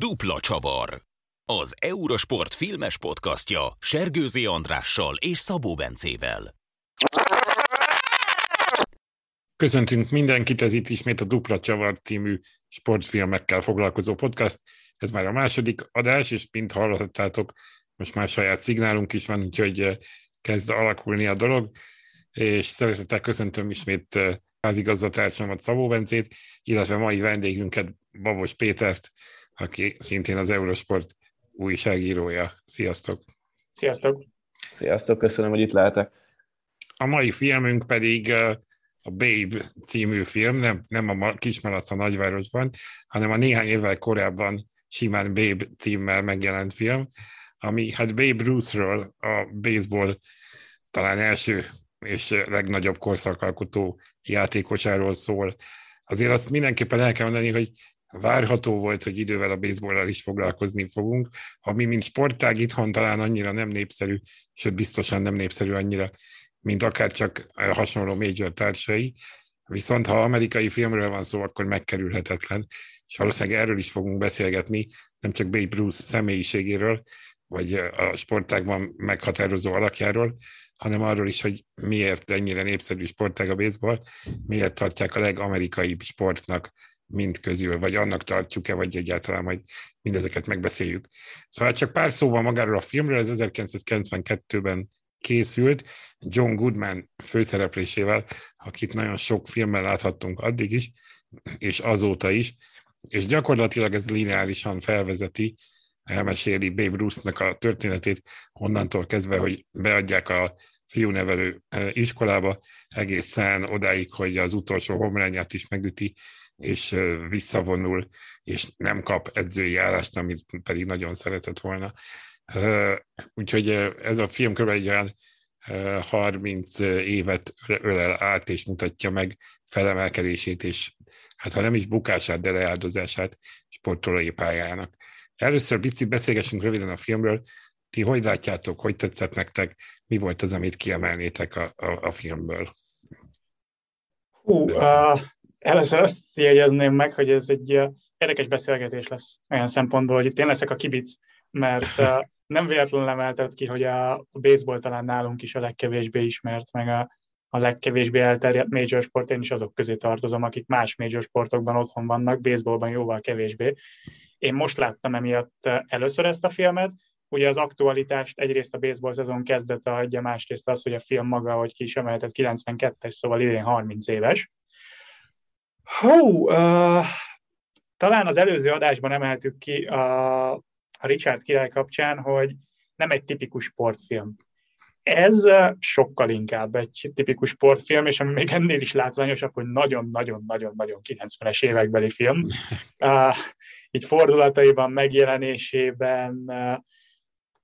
Dupla Csavar. Az Eurosport filmes podcastja Sergőzi Andrással és Szabó Bencével. Köszöntünk mindenkit, ez itt ismét a Dupla Csavar című sportfilmekkel foglalkozó podcast. Ez már a második adás, és mint hallhattátok, most már saját szignálunk is van, úgyhogy eh, kezd alakulni a dolog, és szeretettel köszöntöm ismét eh, házigazdatársamat Szabó Bencét, illetve mai vendégünket Babos Pétert, aki szintén az Eurosport újságírója. Sziasztok! Sziasztok! Sziasztok, köszönöm, hogy itt lehetek. A mai filmünk pedig a Babe című film, nem, nem a Kismalac a nagyvárosban, hanem a néhány évvel korábban simán Babe címmel megjelent film, ami hát Babe Ruthról, a baseball talán első és legnagyobb korszakalkotó játékosáról szól. Azért azt mindenképpen el kell mondani, hogy várható volt, hogy idővel a baseballlal is foglalkozni fogunk, ami mint sportág itthon talán annyira nem népszerű, sőt biztosan nem népszerű annyira, mint akár csak hasonló major társai, viszont ha amerikai filmről van szó, akkor megkerülhetetlen, és valószínűleg erről is fogunk beszélgetni, nem csak Babe Bruce személyiségéről, vagy a sportágban meghatározó alakjáról, hanem arról is, hogy miért ennyire népszerű sportág a baseball, miért tartják a legamerikaibb sportnak mind közül, vagy annak tartjuk-e, vagy egyáltalán majd mindezeket megbeszéljük. Szóval csak pár szóval magáról a filmről, ez 1992-ben készült, John Goodman főszereplésével, akit nagyon sok filmmel láthattunk addig is, és azóta is, és gyakorlatilag ez lineárisan felvezeti, elmeséli Babe Ruth-nak a történetét, onnantól kezdve, hogy beadják a fiúnevelő iskolába, egészen odáig, hogy az utolsó homrányát is megüti, és visszavonul, és nem kap edzői állást, amit pedig nagyon szeretett volna. Úgyhogy ez a film kb. egy olyan 30 évet ölel át, és mutatja meg felemelkedését, és hát ha nem is bukását, de leáldozását sportolói pályának. Először Bici, beszélgessünk röviden a filmről. Ti hogy látjátok, hogy tetszett nektek, mi volt az, amit kiemelnétek a, a, a filmből? Hú, uh, Először azt jegyezném meg, hogy ez egy érdekes beszélgetés lesz olyan szempontból, hogy itt én leszek a kibic, mert nem véletlenül emeltet ki, hogy a baseball talán nálunk is a legkevésbé ismert, meg a, a legkevésbé elterjedt major sport, én is azok közé tartozom, akik más major sportokban otthon vannak, baseballban jóval kevésbé. Én most láttam emiatt először ezt a filmet, ugye az aktualitást egyrészt a baseball szezon kezdete adja, másrészt az, hogy a film maga, hogy ki is emeltet 92-es, szóval idén 30 éves, Hú, uh, talán az előző adásban emeltük ki a, a Richard király kapcsán, hogy nem egy tipikus sportfilm. Ez sokkal inkább egy tipikus sportfilm, és ami még ennél is látványosabb, hogy nagyon-nagyon-nagyon-nagyon 90-es évekbeli film. Uh, így fordulataiban, megjelenésében, uh,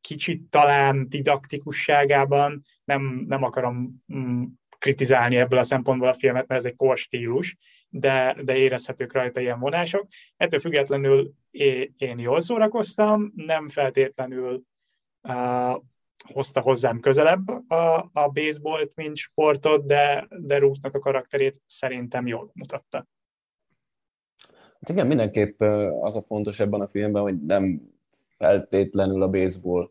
kicsit talán didaktikusságában, nem, nem akarom mm, kritizálni ebből a szempontból a filmet, mert ez egy korstílus, de, de érezhetők rajta ilyen vonások. Ettől függetlenül én jól szórakoztam, nem feltétlenül uh, hozta hozzám közelebb a, a baseballt, mint sportot, de, de Ruthnak a karakterét szerintem jól mutatta. Hát igen, mindenképp az a fontos ebben a filmben, hogy nem feltétlenül a baseball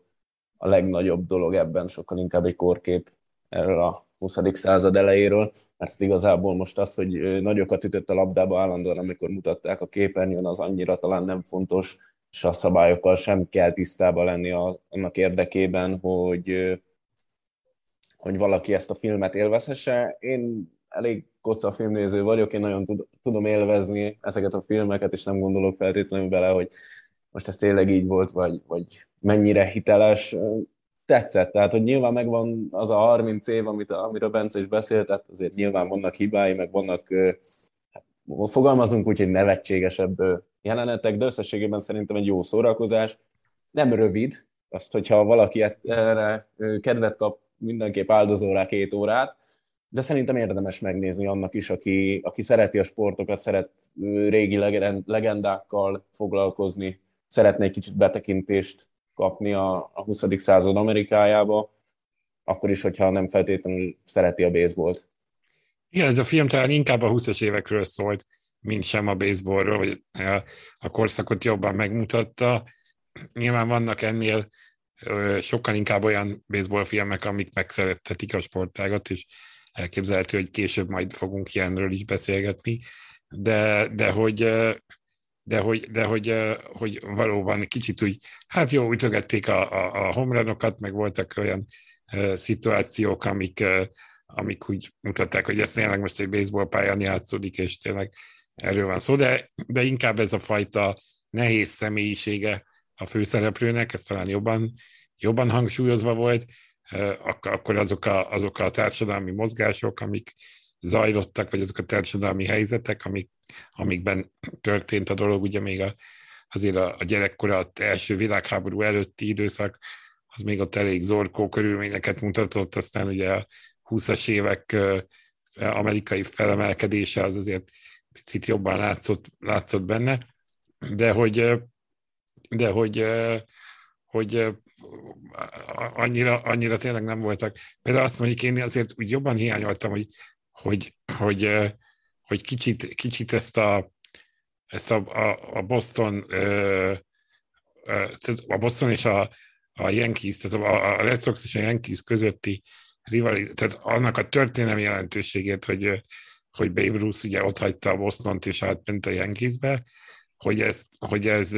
a legnagyobb dolog ebben, sokkal inkább egy korkép erről a 20. század elejéről, mert igazából most az, hogy nagyokat ütött a labdába állandóan, amikor mutatták a képernyőn, az annyira talán nem fontos, és a szabályokkal sem kell tisztában lenni a, annak érdekében, hogy, hogy valaki ezt a filmet élvezhesse. Én elég koca filmnéző vagyok, én nagyon tud, tudom élvezni ezeket a filmeket, és nem gondolok feltétlenül bele, hogy most ez tényleg így volt, vagy, vagy mennyire hiteles tetszett, tehát hogy nyilván megvan az a 30 év, amit, amiről Bence is beszélt, tehát azért nyilván vannak hibái, meg vannak, hát, fogalmazunk úgy, hogy nevetségesebb jelenetek, de összességében szerintem egy jó szórakozás. Nem rövid, azt, hogyha valaki erre kedvet kap, mindenképp áldozó rá két órát, de szerintem érdemes megnézni annak is, aki, aki szereti a sportokat, szeret régi legendákkal foglalkozni, szeretne egy kicsit betekintést kapni a, a 20. század Amerikájába, akkor is, hogyha nem feltétlenül szereti a baseballt. Igen, ez a film talán inkább a 20-as évekről szólt, mint sem a baseballról, vagy a korszakot jobban megmutatta. Nyilván vannak ennél sokkal inkább olyan baseball filmek, amik megszerettetik a sportágat, és elképzelhető, hogy később majd fogunk ilyenről is beszélgetni, de, de hogy de hogy, de hogy, hogy valóban kicsit úgy, hát jó, ütögették a, a, a homranokat, meg voltak olyan szituációk, amik, amik úgy mutatták, hogy ez tényleg most egy baseball pályán játszódik, és tényleg erről van szó, de, de inkább ez a fajta nehéz személyisége a főszereplőnek, ez talán jobban, jobban hangsúlyozva volt, akkor azok a, azok a társadalmi mozgások, amik zajlottak, vagy azok a társadalmi helyzetek, amik, amikben történt a dolog, ugye még a, azért a, a gyerekkor, az első világháború előtti időszak, az még ott elég zorkó körülményeket mutatott, aztán ugye a 20-as évek amerikai felemelkedése az azért picit jobban látszott, látszott benne, de hogy, de hogy, hogy annyira, annyira tényleg nem voltak. Például azt mondjuk én azért úgy jobban hiányoltam, hogy, hogy, hogy, hogy kicsit, kicsit ezt a, ezt a, a, a Boston a Boston és a, a Yankees, tehát a, a Red Sox és a Yankees közötti rivalizáció, tehát annak a történelmi jelentőségét, hogy, hogy Babe Ruth ugye ott hagyta a Bostont és átment a Yankeesbe, hogy ez, hogy ez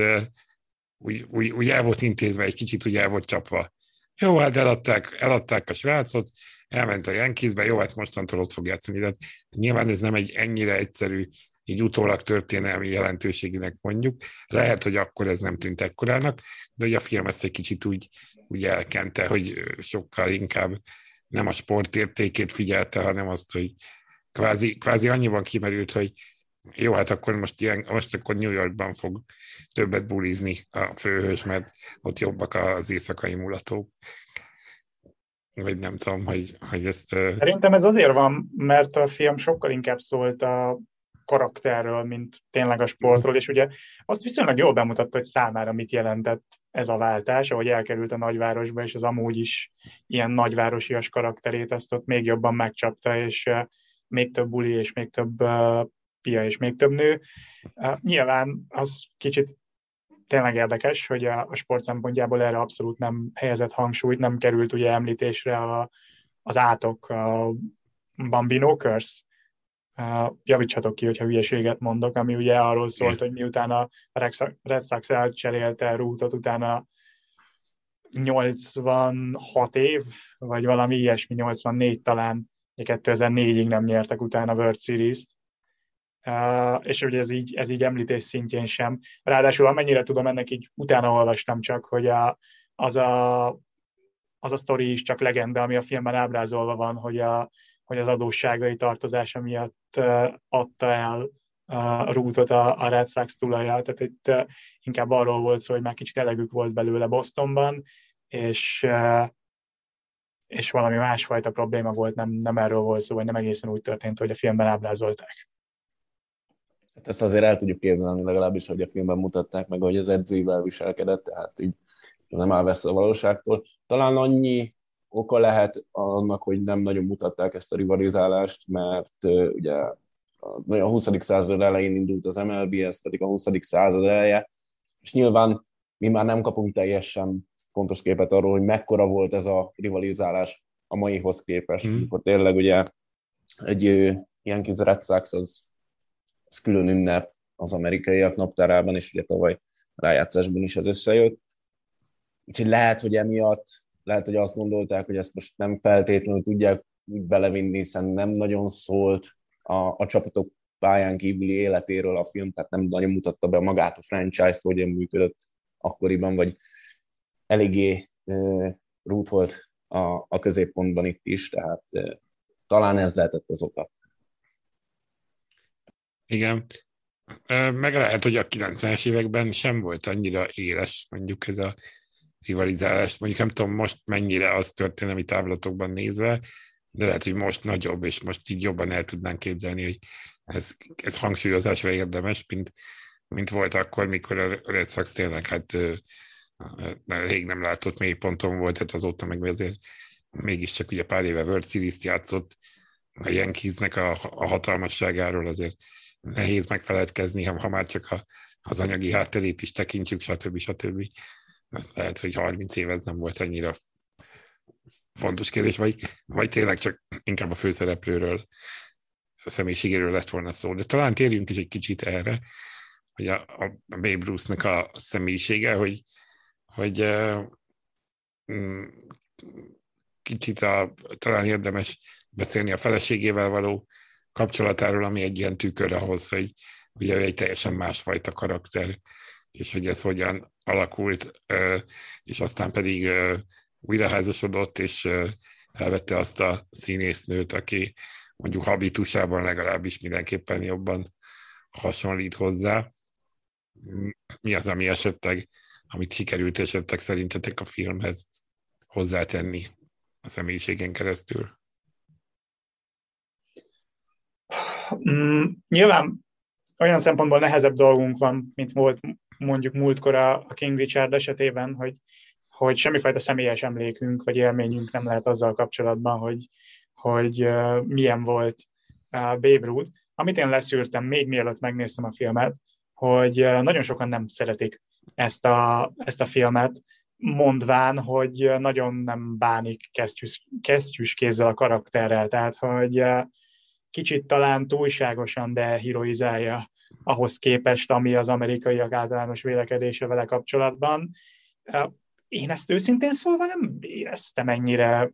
úgy, úgy, úgy el volt intézve, egy kicsit úgy el volt csapva. Jó, hát eladták, eladták a srácot, elment a Yankeesbe, jó, hát mostantól ott fog játszani. De nyilván ez nem egy ennyire egyszerű, így utólag történelmi jelentőségének mondjuk. Lehet, hogy akkor ez nem tűnt ekkorának, de ugye a film ezt egy kicsit úgy, úgy elkente, hogy sokkal inkább nem a sport értékét figyelte, hanem azt, hogy kvázi, kvázi annyiban kimerült, hogy jó, hát akkor most, ilyen, most akkor New Yorkban fog többet bulizni a főhős, mert ott jobbak az éjszakai mulatók. Vagy nem tudom, hogy, hogy ezt... Szerintem ez azért van, mert a film sokkal inkább szólt a karakterről, mint tényleg a sportról, és ugye azt viszonylag jól bemutatta, hogy számára mit jelentett ez a váltás, ahogy elkerült a nagyvárosba, és az amúgy is ilyen nagyvárosias karakterét, ezt ott még jobban megcsapta, és még több buli, és még több pia, és még több nő. Nyilván az kicsit tényleg érdekes, hogy a, a sport szempontjából erre abszolút nem helyezett hangsúlyt, nem került ugye említésre a, az átok, a Bambino Curse, Uh, javítsatok ki, hogyha hülyeséget mondok, ami ugye arról szólt, hogy miután a Red Sox elcserélte rútot, utána 86 év, vagy valami ilyesmi, 84 talán, 2004-ig nem nyertek utána World Series-t, És ugye ez így, ez így említés szintjén sem. Ráadásul amennyire tudom, ennek így utána olvastam csak, hogy a, az, a, az a sztori is csak legenda, ami a filmben ábrázolva van, hogy, a, hogy az adósságai tartozása miatt uh, adta el a rútot a, a Red Sox tulaja. Tehát itt inkább arról volt szó, hogy már kicsit elegük volt belőle Bostonban, és és valami másfajta probléma volt, nem, nem erről volt szó, vagy nem egészen úgy történt, hogy a filmben ábrázolták. Hát ezt azért el tudjuk képzelni legalábbis, hogy a filmben mutatták meg, hogy az edzőivel viselkedett, tehát így ez nem elvesz a valóságtól. Talán annyi oka lehet annak, hogy nem nagyon mutatták ezt a rivalizálást, mert uh, ugye a 20. század elején indult az MLB, ez pedig a 20. század eleje, és nyilván mi már nem kapunk teljesen pontos képet arról, hogy mekkora volt ez a rivalizálás a maihoz képest, mm. amikor tényleg ugye egy ilyen kis Red Sox az ez külön ünnep az amerikaiak naptárában, és ugye tavaly rájátszásban is ez összejött. Úgyhogy lehet, hogy emiatt, lehet, hogy azt gondolták, hogy ezt most nem feltétlenül tudják belevinni, hiszen nem nagyon szólt a, a csapatok pályán kívüli életéről a film, tehát nem nagyon mutatta be magát a franchise-t, hogyan működött akkoriban, vagy eléggé uh, rút volt a, a középpontban itt is, tehát talán ez lehetett az oka. Igen. Meg lehet, hogy a 90-es években sem volt annyira éles mondjuk ez a rivalizálás. Mondjuk nem tudom most mennyire az történelmi táblatokban nézve, de lehet, hogy most nagyobb, és most így jobban el tudnánk képzelni, hogy ez, ez hangsúlyozásra érdemes, mint, mint volt akkor, mikor a Red Sox tényleg hát rég nem látott mélyponton volt, tehát azóta meg azért mégiscsak ugye pár éve World Series-t játszott, a Yankeesnek a, a hatalmasságáról azért nehéz megfeledkezni, ha, ha már csak a, az anyagi hátterét is tekintjük, stb. stb. Lehet, hogy 30 év ez nem volt annyira fontos kérdés, vagy, vagy tényleg csak inkább a főszereplőről, a személyiségéről lett volna szó. De talán térjünk is egy kicsit erre, hogy a, a Babe Ruth-nak a személyisége, hogy, hogy uh, kicsit a, talán érdemes beszélni a feleségével való kapcsolatáról, ami egy ilyen tükör ahhoz, hogy ugye egy teljesen másfajta karakter, és hogy ez hogyan alakult, és aztán pedig újraházasodott, és elvette azt a színésznőt, aki mondjuk habitusában legalábbis mindenképpen jobban hasonlít hozzá. Mi az, ami esetleg, amit sikerült esetleg szerintetek a filmhez hozzátenni a személyiségen keresztül? Mm, nyilván olyan szempontból nehezebb dolgunk van, mint volt mondjuk múltkor a King Richard esetében, hogy, hogy semmifajta személyes emlékünk vagy élményünk nem lehet azzal kapcsolatban, hogy, hogy uh, milyen volt uh, Babe Ruth. Amit én leszűrtem még mielőtt megnéztem a filmet, hogy uh, nagyon sokan nem szeretik ezt a, ezt a filmet, mondván, hogy nagyon nem bánik kesztyűs, kesztyűs kézzel a karakterrel, tehát hogy kicsit talán túlságosan de heroizálja ahhoz képest, ami az amerikaiak általános vélekedése vele kapcsolatban. Én ezt őszintén szólva nem éreztem ennyire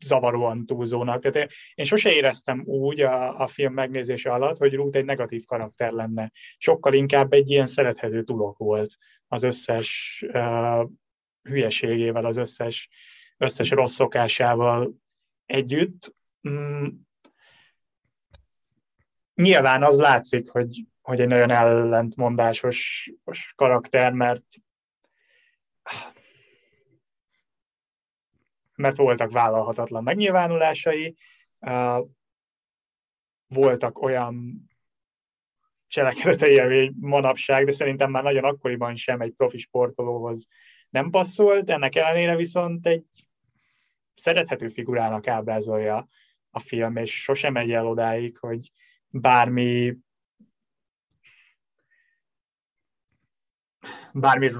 zavaróan túlzónak. Tehát én sose éreztem úgy a, a film megnézése alatt, hogy Ruth egy negatív karakter lenne. Sokkal inkább egy ilyen szerethető tulok volt az összes uh, hülyeségével, az összes, összes rossz szokásával együtt. Mm, nyilván az látszik, hogy, hogy egy nagyon ellentmondásos karakter, mert mert voltak vállalhatatlan megnyilvánulásai, voltak olyan cselekedetei, ami manapság, de szerintem már nagyon akkoriban sem egy profi sportolóhoz nem passzolt, ennek ellenére viszont egy szerethető figurának ábrázolja a film, és sosem megy el odáig, hogy bármi bármi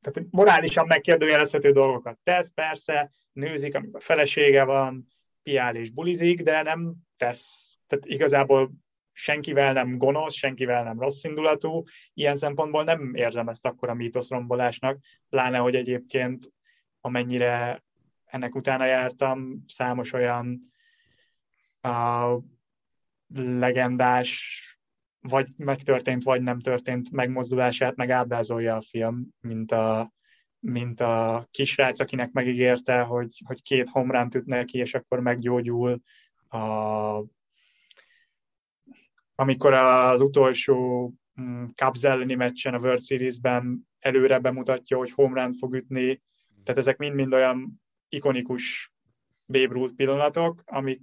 tehát morálisan megkérdőjelezhető dolgokat tesz, persze, nőzik, amikor felesége van, piál és bulizik, de nem tesz, tehát igazából senkivel nem gonosz, senkivel nem rossz indulatú, ilyen szempontból nem érzem ezt akkor a mítoszrombolásnak, pláne, hogy egyébként amennyire ennek utána jártam, számos olyan uh, legendás, vagy megtörtént, vagy nem történt megmozdulását meg ábrázolja a film, mint a, mint a kisrác, akinek megígérte, hogy, hogy két homránt üt neki, és akkor meggyógyul. A, amikor az utolsó mm, Cubs elleni meccsen a World Series-ben előre bemutatja, hogy homránt fog ütni, tehát ezek mind-mind olyan ikonikus Babe Ruth pillanatok, amik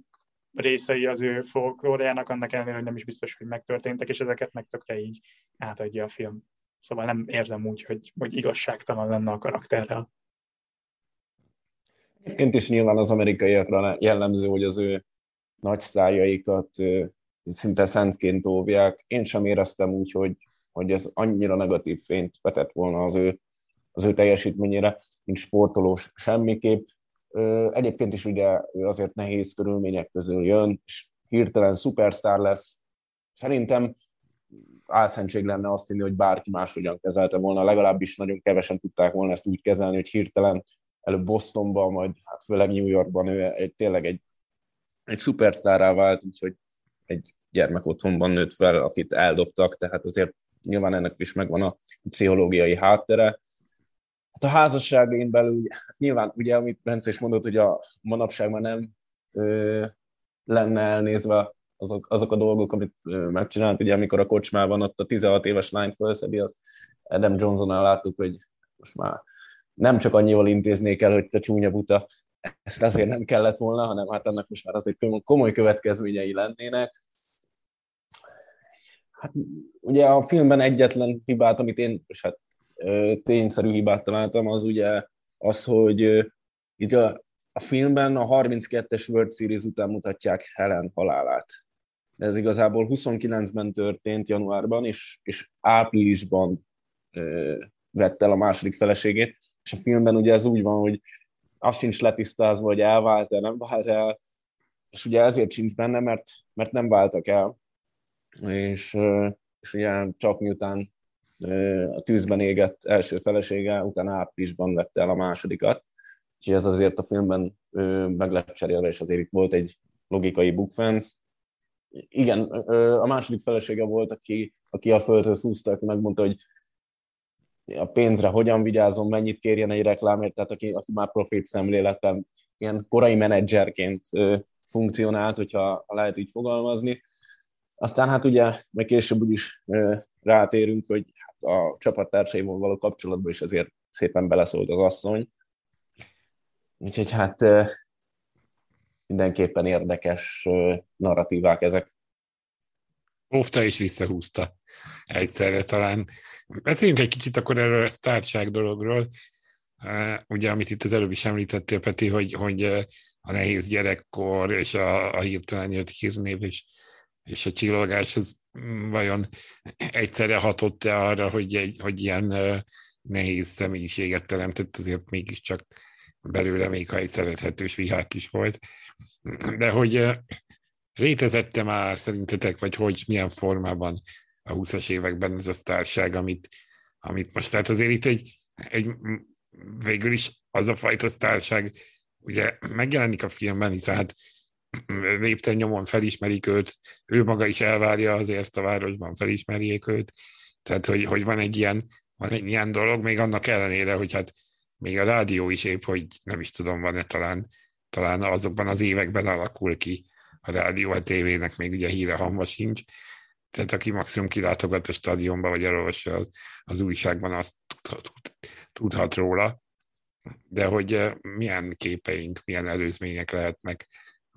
részei az ő folklóriának, annak ellenére, hogy nem is biztos, hogy megtörténtek, és ezeket meg tökre így átadja a film. Szóval nem érzem úgy, hogy, hogy igazságtalan lenne a karakterrel. Egyébként is nyilván az amerikaiakra jellemző, hogy az ő nagy szájaikat szinte szentként óvják. Én sem éreztem úgy, hogy, hogy ez annyira negatív fényt vetett volna az ő, az ő teljesítményére, mint sportolós semmiképp. Egyébként is ugye azért nehéz körülmények közül jön, és hirtelen szupersztár lesz. Szerintem álszentség lenne azt hinni, hogy bárki máshogyan kezelte volna, legalábbis nagyon kevesen tudták volna ezt úgy kezelni, hogy hirtelen előbb Bostonban, majd hát főleg New Yorkban ő egy, tényleg egy, egy szupersztárrá vált, úgyhogy egy gyermek otthonban nőtt fel, akit eldobtak, tehát azért nyilván ennek is megvan a pszichológiai háttere, Hát a házasságén belül, hát nyilván ugye, amit Bence is mondott, hogy a manapság már nem ö, lenne elnézve azok, azok a dolgok, amit ö, megcsinált, ugye amikor a kocsmában ott a 16 éves lányt felszedi, az Adam Johnson-nal láttuk, hogy most már nem csak annyival intéznék el, hogy te csúnya buta, ezt azért nem kellett volna, hanem hát ennek most már azért komoly következményei lennének. Hát ugye a filmben egyetlen hibát, amit én, és hát tényszerű hibát találtam, az ugye az, hogy itt a, a filmben a 32-es World Series után mutatják Helen halálát. Ez igazából 29-ben történt januárban, és, és áprilisban ö, vette el a második feleségét, és a filmben ugye ez úgy van, hogy azt sincs letisztázva, hogy elvált-e, nem vált el, és ugye ezért sincs benne, mert, mert nem váltak el, és, és ugye csak miután a tűzben égett első felesége, utána áprilisban vette el a másodikat, úgyhogy ez azért a filmben meg lett cserélve, és azért itt volt egy logikai bookfence. Igen, a második felesége volt, aki, aki a földhöz húzta, aki megmondta, hogy a pénzre hogyan vigyázom, mennyit kérjen egy reklámért, tehát aki, aki már profit szemléletem, ilyen korai menedzserként funkcionált, hogyha lehet így fogalmazni. Aztán hát ugye, meg később úgyis rátérünk, hogy hát a csapattársaival való kapcsolatban is azért szépen beleszólt az asszony. Úgyhogy hát mindenképpen érdekes narratívák ezek. Óvta is visszahúzta egyszerre talán. Beszéljünk egy kicsit akkor erről a sztárság dologról. Ugye, amit itt az előbb is említettél, Peti, hogy, hogy a nehéz gyerekkor és a, a hirtelen jött hírnév és, és a csillogás, az vajon egyszerre hatott-e arra, hogy, egy, hogy ilyen nehéz személyiséget teremtett, azért mégiscsak belőle, még ha egy szerethetős vihák is volt. De hogy létezette már szerintetek, vagy hogy milyen formában a 20-as években ez a sztárság, amit, amit most, tehát azért itt egy, egy végül is az a fajta sztárság, ugye megjelenik a filmben, hiszen hát lépten nyomon felismerik őt, ő maga is elvárja azért a városban felismerjék őt, tehát hogy, hogy van egy ilyen van egy ilyen dolog, még annak ellenére, hogy hát még a rádió is épp, hogy nem is tudom, van-e talán, talán azokban az években alakul ki a rádió, a tévének még ugye híre hamva sincs, tehát aki maximum kilátogat a stadionba, vagy elolvassa az, az újságban, azt tudhat, tudhat róla. De hogy eh, milyen képeink, milyen előzmények lehetnek,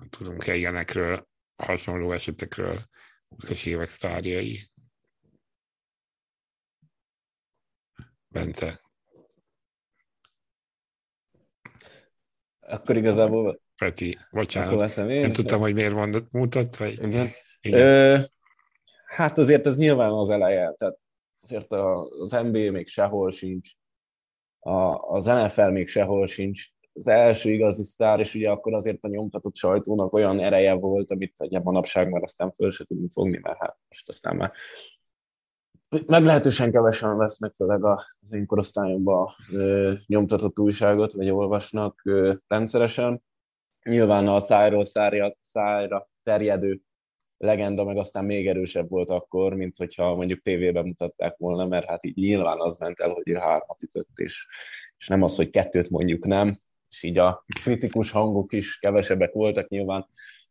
tudunk-e ilyenekről, hasonló esetekről, 20-as évek sztárjai. Bence. Akkor igazából... Peti, bocsánat. Nem tudtam, hogy miért mondott, mutat, vagy... Igen. Igen. Ö, hát azért ez nyilván az eleje, tehát azért az NBA még sehol sincs, a, az NFL még sehol sincs, az első igazi sztár, és ugye akkor azért a nyomtatott sajtónak olyan ereje volt, amit ugye manapság már aztán föl se tudunk fogni, mert hát most aztán már meglehetősen kevesen vesznek főleg az én korosztályomban nyomtatott újságot, vagy olvasnak ö, rendszeresen. Nyilván a szájról szájra, szájra terjedő legenda meg aztán még erősebb volt akkor, mint hogyha mondjuk tévében mutatták volna, mert hát így nyilván az ment el, hogy hármat ütött, és, és nem az, hogy kettőt mondjuk nem, és így a kritikus hangok is kevesebbek voltak nyilván.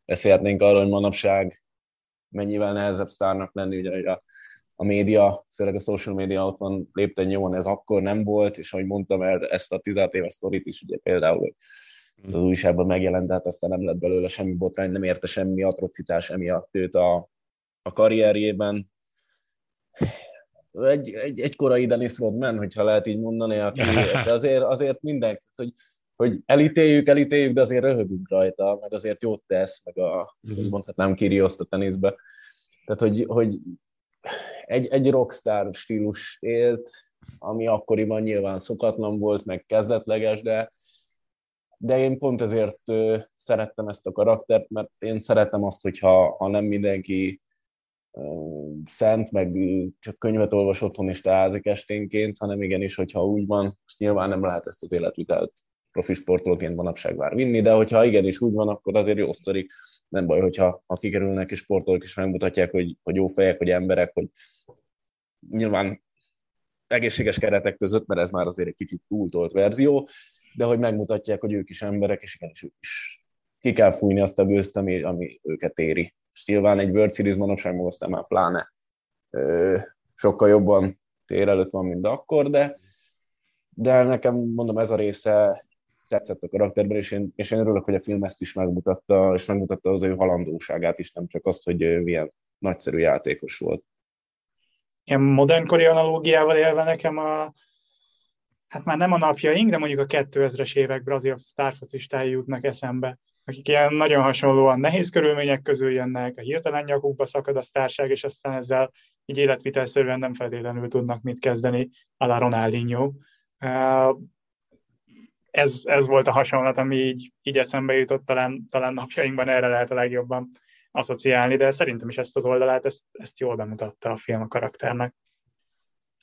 Beszélhetnénk arról, hogy manapság mennyivel nehezebb sztárnak lenni, ugye a, a média, főleg a social media ott van lépten nyomon, ez akkor nem volt, és ahogy mondtam el ezt a 16 éves sztorit is, ugye például az újságban megjelent, hát aztán nem lett belőle semmi botrány, nem érte semmi atrocitás emiatt őt a, a karrierjében. Egy, egy, egy korai Dennis Rodman, hogyha lehet így mondani, aki, de azért, azért mindenki, hogy, hogy elítéljük, elítéljük, de azért röhögünk rajta, meg azért jót tesz, meg a, uh-huh. mondhatnám Kirioszt a teniszbe. Tehát, hogy, hogy egy, egy rockstar stílus élt, ami akkoriban nyilván szokatlan volt, meg kezdetleges, de, de én pont ezért szerettem ezt a karaktert, mert én szeretem azt, hogyha ha nem mindenki szent, meg csak könyvet olvas otthon és teázik esténként, hanem igenis, hogyha úgy van, most nyilván nem lehet ezt az életvitelt profi sportolóként manapság már vinni, de hogyha igenis úgy van, akkor azért jó sztorik. Nem baj, hogyha ha kikerülnek és sportolók is megmutatják, hogy, hogy jó fejek, hogy emberek, hogy nyilván egészséges keretek között, mert ez már azért egy kicsit túltolt verzió, de hogy megmutatják, hogy ők is emberek, és igenis ők is ki kell fújni azt a gőzt, ami, ami őket éri. És nyilván egy World Series manapság aztán már pláne ö, sokkal jobban tér előtt van, mint akkor, de, de nekem mondom, ez a része tetszett a karakterben, és én, és én örülök, hogy a film ezt is megmutatta, és megmutatta az ő halandóságát is, nem csak azt, hogy milyen nagyszerű játékos volt. Ilyen modernkori analógiával élve nekem a, hát már nem a napjaink, de mondjuk a 2000-es évek brazil sztárfocistái jutnak eszembe. akik ilyen nagyon hasonlóan nehéz körülmények közül jönnek, a hirtelen nyakukba szakad a sztárság, és aztán ezzel így életvitelszerűen nem feltétlenül tudnak mit kezdeni, a Ronaldinho. Ez, ez volt a hasonlat, ami így, így eszembe jutott, talán, talán napjainkban erre lehet a legjobban asszociálni, de szerintem is ezt az oldalát, ezt, ezt jól bemutatta a film a karakternek.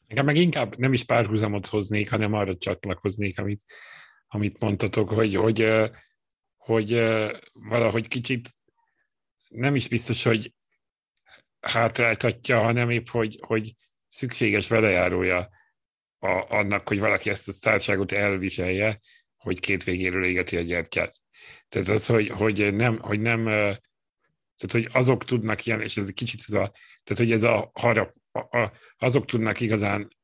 Nekem meg inkább nem is párhuzamot hoznék, hanem arra csatlakoznék, amit, amit mondtatok, hogy, hogy, hogy, hogy valahogy kicsit nem is biztos, hogy hátráltatja, hanem épp, hogy, hogy szükséges velejárója a, annak, hogy valaki ezt a társágot elviselje, hogy két végéről égeti a gyertyát. Tehát az, hogy, hogy nem, hogy nem tehát, hogy azok tudnak ilyen, és ez egy kicsit ez a, tehát, hogy ez a harap, a, a, azok tudnak igazán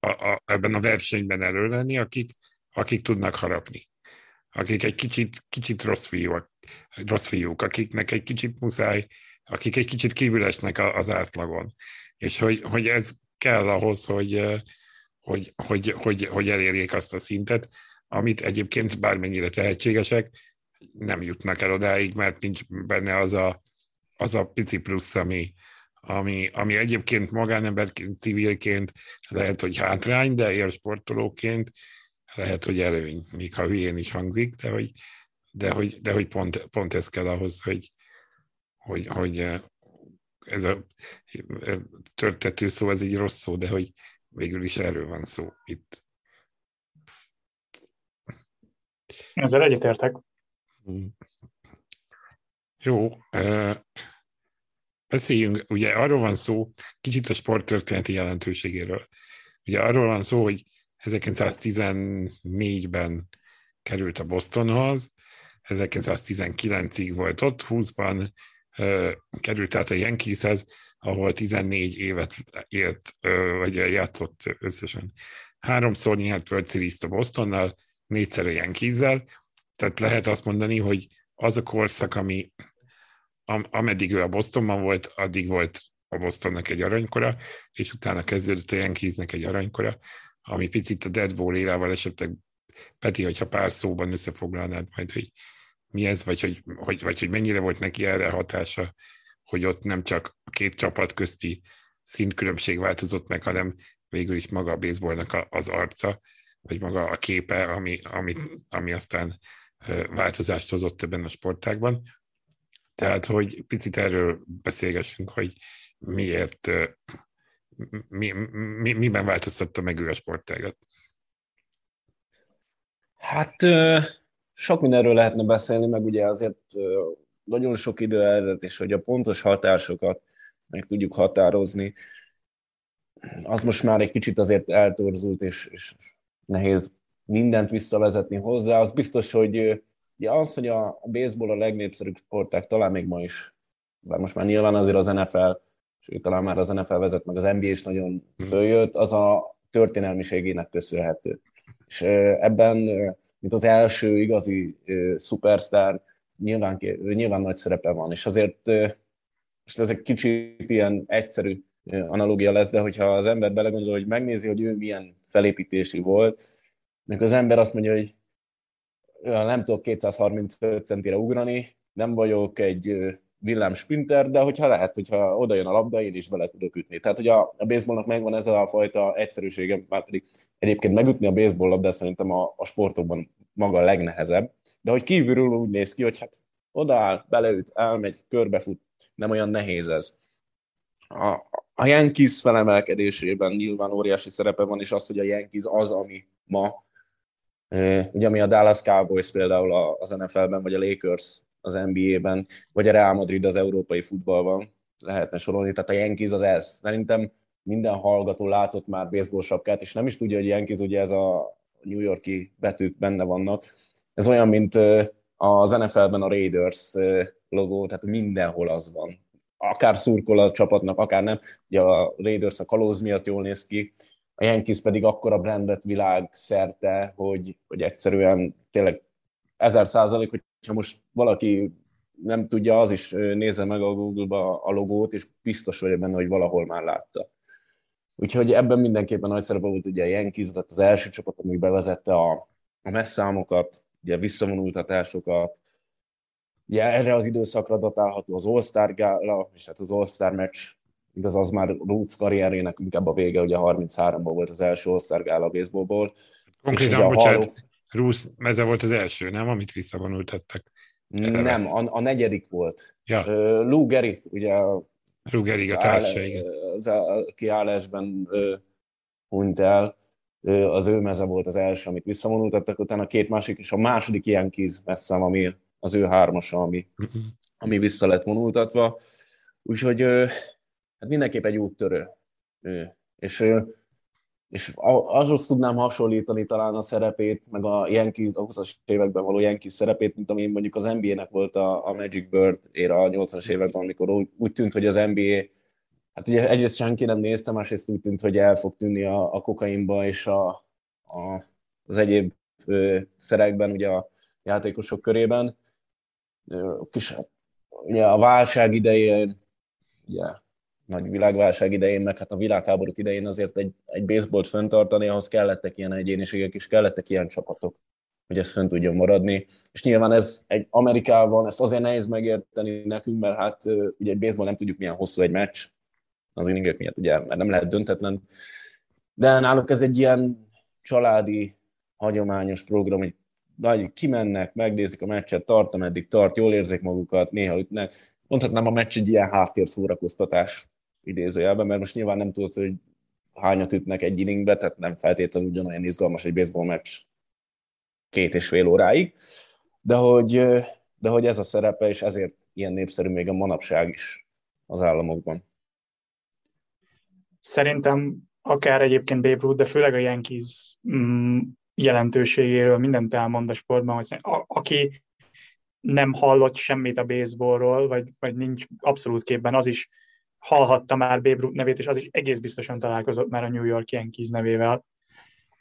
a, a, ebben a versenyben elő lenni, akik, akik tudnak harapni. Akik egy kicsit, kicsit rossz fiúk, rossz fiúk, akiknek egy kicsit muszáj, akik egy kicsit kívülesnek az átlagon. És hogy, hogy ez kell ahhoz, hogy, hogy, hogy, hogy, hogy elérjék azt a szintet, amit egyébként bármennyire tehetségesek, nem jutnak el odáig, mert nincs benne az a, az a pici plusz, ami, ami, ami egyébként magánemberként, civilként lehet, hogy hátrány, de élsportolóként lehet, hogy előny, még ha hülyén is hangzik, de hogy, de hogy, de hogy pont, pont ez kell ahhoz, hogy, hogy, hogy eh, ez a eh, törtető szó, ez egy rossz szó, de hogy végül is erről van szó itt. Ezzel egyetértek. Mm. Jó, beszéljünk, ugye arról van szó, kicsit a sporttörténeti jelentőségéről. Ugye arról van szó, hogy 1914-ben került a Bostonhoz, 1919-ig volt ott, 20-ban került át a Yankeeshez, ahol 14 évet élt, vagy játszott összesen. Háromszor nyert World series a Bostonnal, négyszer a Yankees-zel, tehát lehet azt mondani, hogy az a korszak, ami am, ameddig ő a Bostonban volt, addig volt a Bostonnak egy aranykora, és utána kezdődött a Yankeesnek egy aranykora, ami picit a Dead Ball érával esetleg, Peti, hogyha pár szóban összefoglalnád majd, hogy mi ez, vagy hogy, hogy, vagy hogy mennyire volt neki erre hatása, hogy ott nem csak a két csapat közti szintkülönbség változott meg, hanem végül is maga a baseballnak az arca, vagy maga a képe, ami, ami, ami aztán változást hozott ebben a sportágban. Tehát, hogy picit erről beszélgessünk, hogy miért, mi, mi, miben változtatta meg ő a sportágat. Hát sok mindenről lehetne beszélni, meg ugye azért nagyon sok idő elvet, és hogy a pontos hatásokat meg tudjuk határozni, az most már egy kicsit azért eltorzult, és, és nehéz mindent visszavezetni hozzá. Az biztos, hogy ugye az, hogy a baseball a legnépszerűbb sporták, talán még ma is, bár most már nyilván azért az NFL, sőt, talán már az NFL vezet, meg az NBA is nagyon följött, az a történelmiségének köszönhető. És ebben, mint az első igazi szupersztár, nyilván, nyilván nagy szerepe van, és azért most ez egy kicsit ilyen egyszerű analógia lesz, de hogyha az ember belegondol, hogy megnézi, hogy ő milyen felépítésű volt, meg az ember azt mondja, hogy nem tudok 235 centire ugrani, nem vagyok egy villám sprinter, de hogyha lehet, hogyha oda jön a labda, én is bele tudok ütni. Tehát, hogy a, a baseballnak megvan ez a fajta egyszerűsége, már pedig egyébként megütni a baseball labda szerintem a, a sportokban maga a legnehezebb, de hogy kívülről úgy néz ki, hogy hát odaáll, beleüt, elmegy, körbefut, nem olyan nehéz ez. A, a Yankees felemelkedésében nyilván óriási szerepe van, és az, hogy a Yankees az, ami ma Ugye ami a Dallas Cowboys például az NFL-ben, vagy a Lakers az NBA-ben, vagy a Real Madrid az európai futballban lehetne sorolni, tehát a Yankees az ez. Szerintem minden hallgató látott már baseball sapkát, és nem is tudja, hogy Yankees ugye ez a New Yorki betűk benne vannak. Ez olyan, mint az NFL-ben a Raiders logó, tehát mindenhol az van. Akár szurkol a csapatnak, akár nem. Ugye a Raiders a kalóz miatt jól néz ki, a Yankees pedig akkora brandet világ szerte, hogy, hogy egyszerűen tényleg ezer százalék, hogyha most valaki nem tudja, az is nézze meg a Google-ba a logót, és biztos vagyok benne, hogy valahol már látta. Úgyhogy ebben mindenképpen nagy szerepe volt ugye a Yankees, lett az első csapat, ami bevezette a, a messzámokat, ugye visszavonultatásokat, Ugye erre az időszakra datálható az All-Star gála, és hát az All-Star meccs, igaz, az már Roots karrierjének inkább a vége, ugye 33-ban volt az első All-Star gála baseballból. Konkrétan, bocsánat, Hall... Rúsz meze volt az első, nem? Amit visszavonultattak. Nem, a, a negyedik volt. Ja. Uh, Lou Gehrig, ugye Lou Gehrig a társa, igen. Az kiállásban hunyt el, az ő meze volt az első, amit visszavonultattak, utána a két másik, és a második ilyen kíz messzem, ami az ő hármasa, ami, ami vissza lett vonultatva. Úgyhogy hát mindenképp egy úttörő. És, és azhoz tudnám hasonlítani talán a szerepét, meg a Yankees, a 20-as években való Yankees szerepét, mint ami mondjuk az NBA-nek volt a, a Magic Bird éra a 80-as években, amikor úgy, úgy tűnt, hogy az NBA Hát ugye egyrészt senki nem nézte, másrészt úgy tűnt, hogy el fog tűnni a, a kokainba és a, a, az egyéb ö, szerekben ugye a játékosok körében. Kis, ugye a válság idején, ugye nagy világválság idején, meg hát a világháborúk idején azért egy, egy baseballt föntartani, ahhoz kellettek ilyen egyéniségek, és kellettek ilyen csapatok, hogy ez fönn tudjon maradni. És nyilván ez egy Amerikában, ezt azért nehéz megérteni nekünk, mert hát ugye egy baseball nem tudjuk milyen hosszú egy meccs, az inningek miatt, ugye, mert nem lehet döntetlen. De náluk ez egy ilyen családi, hagyományos program, hogy nagy kimennek, megnézik a meccset, tart, ameddig tart, jól érzik magukat, néha ütnek. Mondhatnám a meccs egy ilyen háttér szórakoztatás idézőjelben, mert most nyilván nem tudod, hogy hányat ütnek egy inningbe, tehát nem feltétlenül ugyanolyan izgalmas egy baseball meccs két és fél óráig, de hogy, de hogy ez a szerepe, és ezért ilyen népszerű még a manapság is az államokban. Szerintem akár egyébként Babe Ruth, de főleg a Yankees mm, jelentőségéről mindent elmond a sportban, hogy a, aki nem hallott semmit a baseballról, vagy, vagy nincs abszolút képben, az is hallhatta már Babe Ruth nevét, és az is egész biztosan találkozott már a New York Yankees nevével.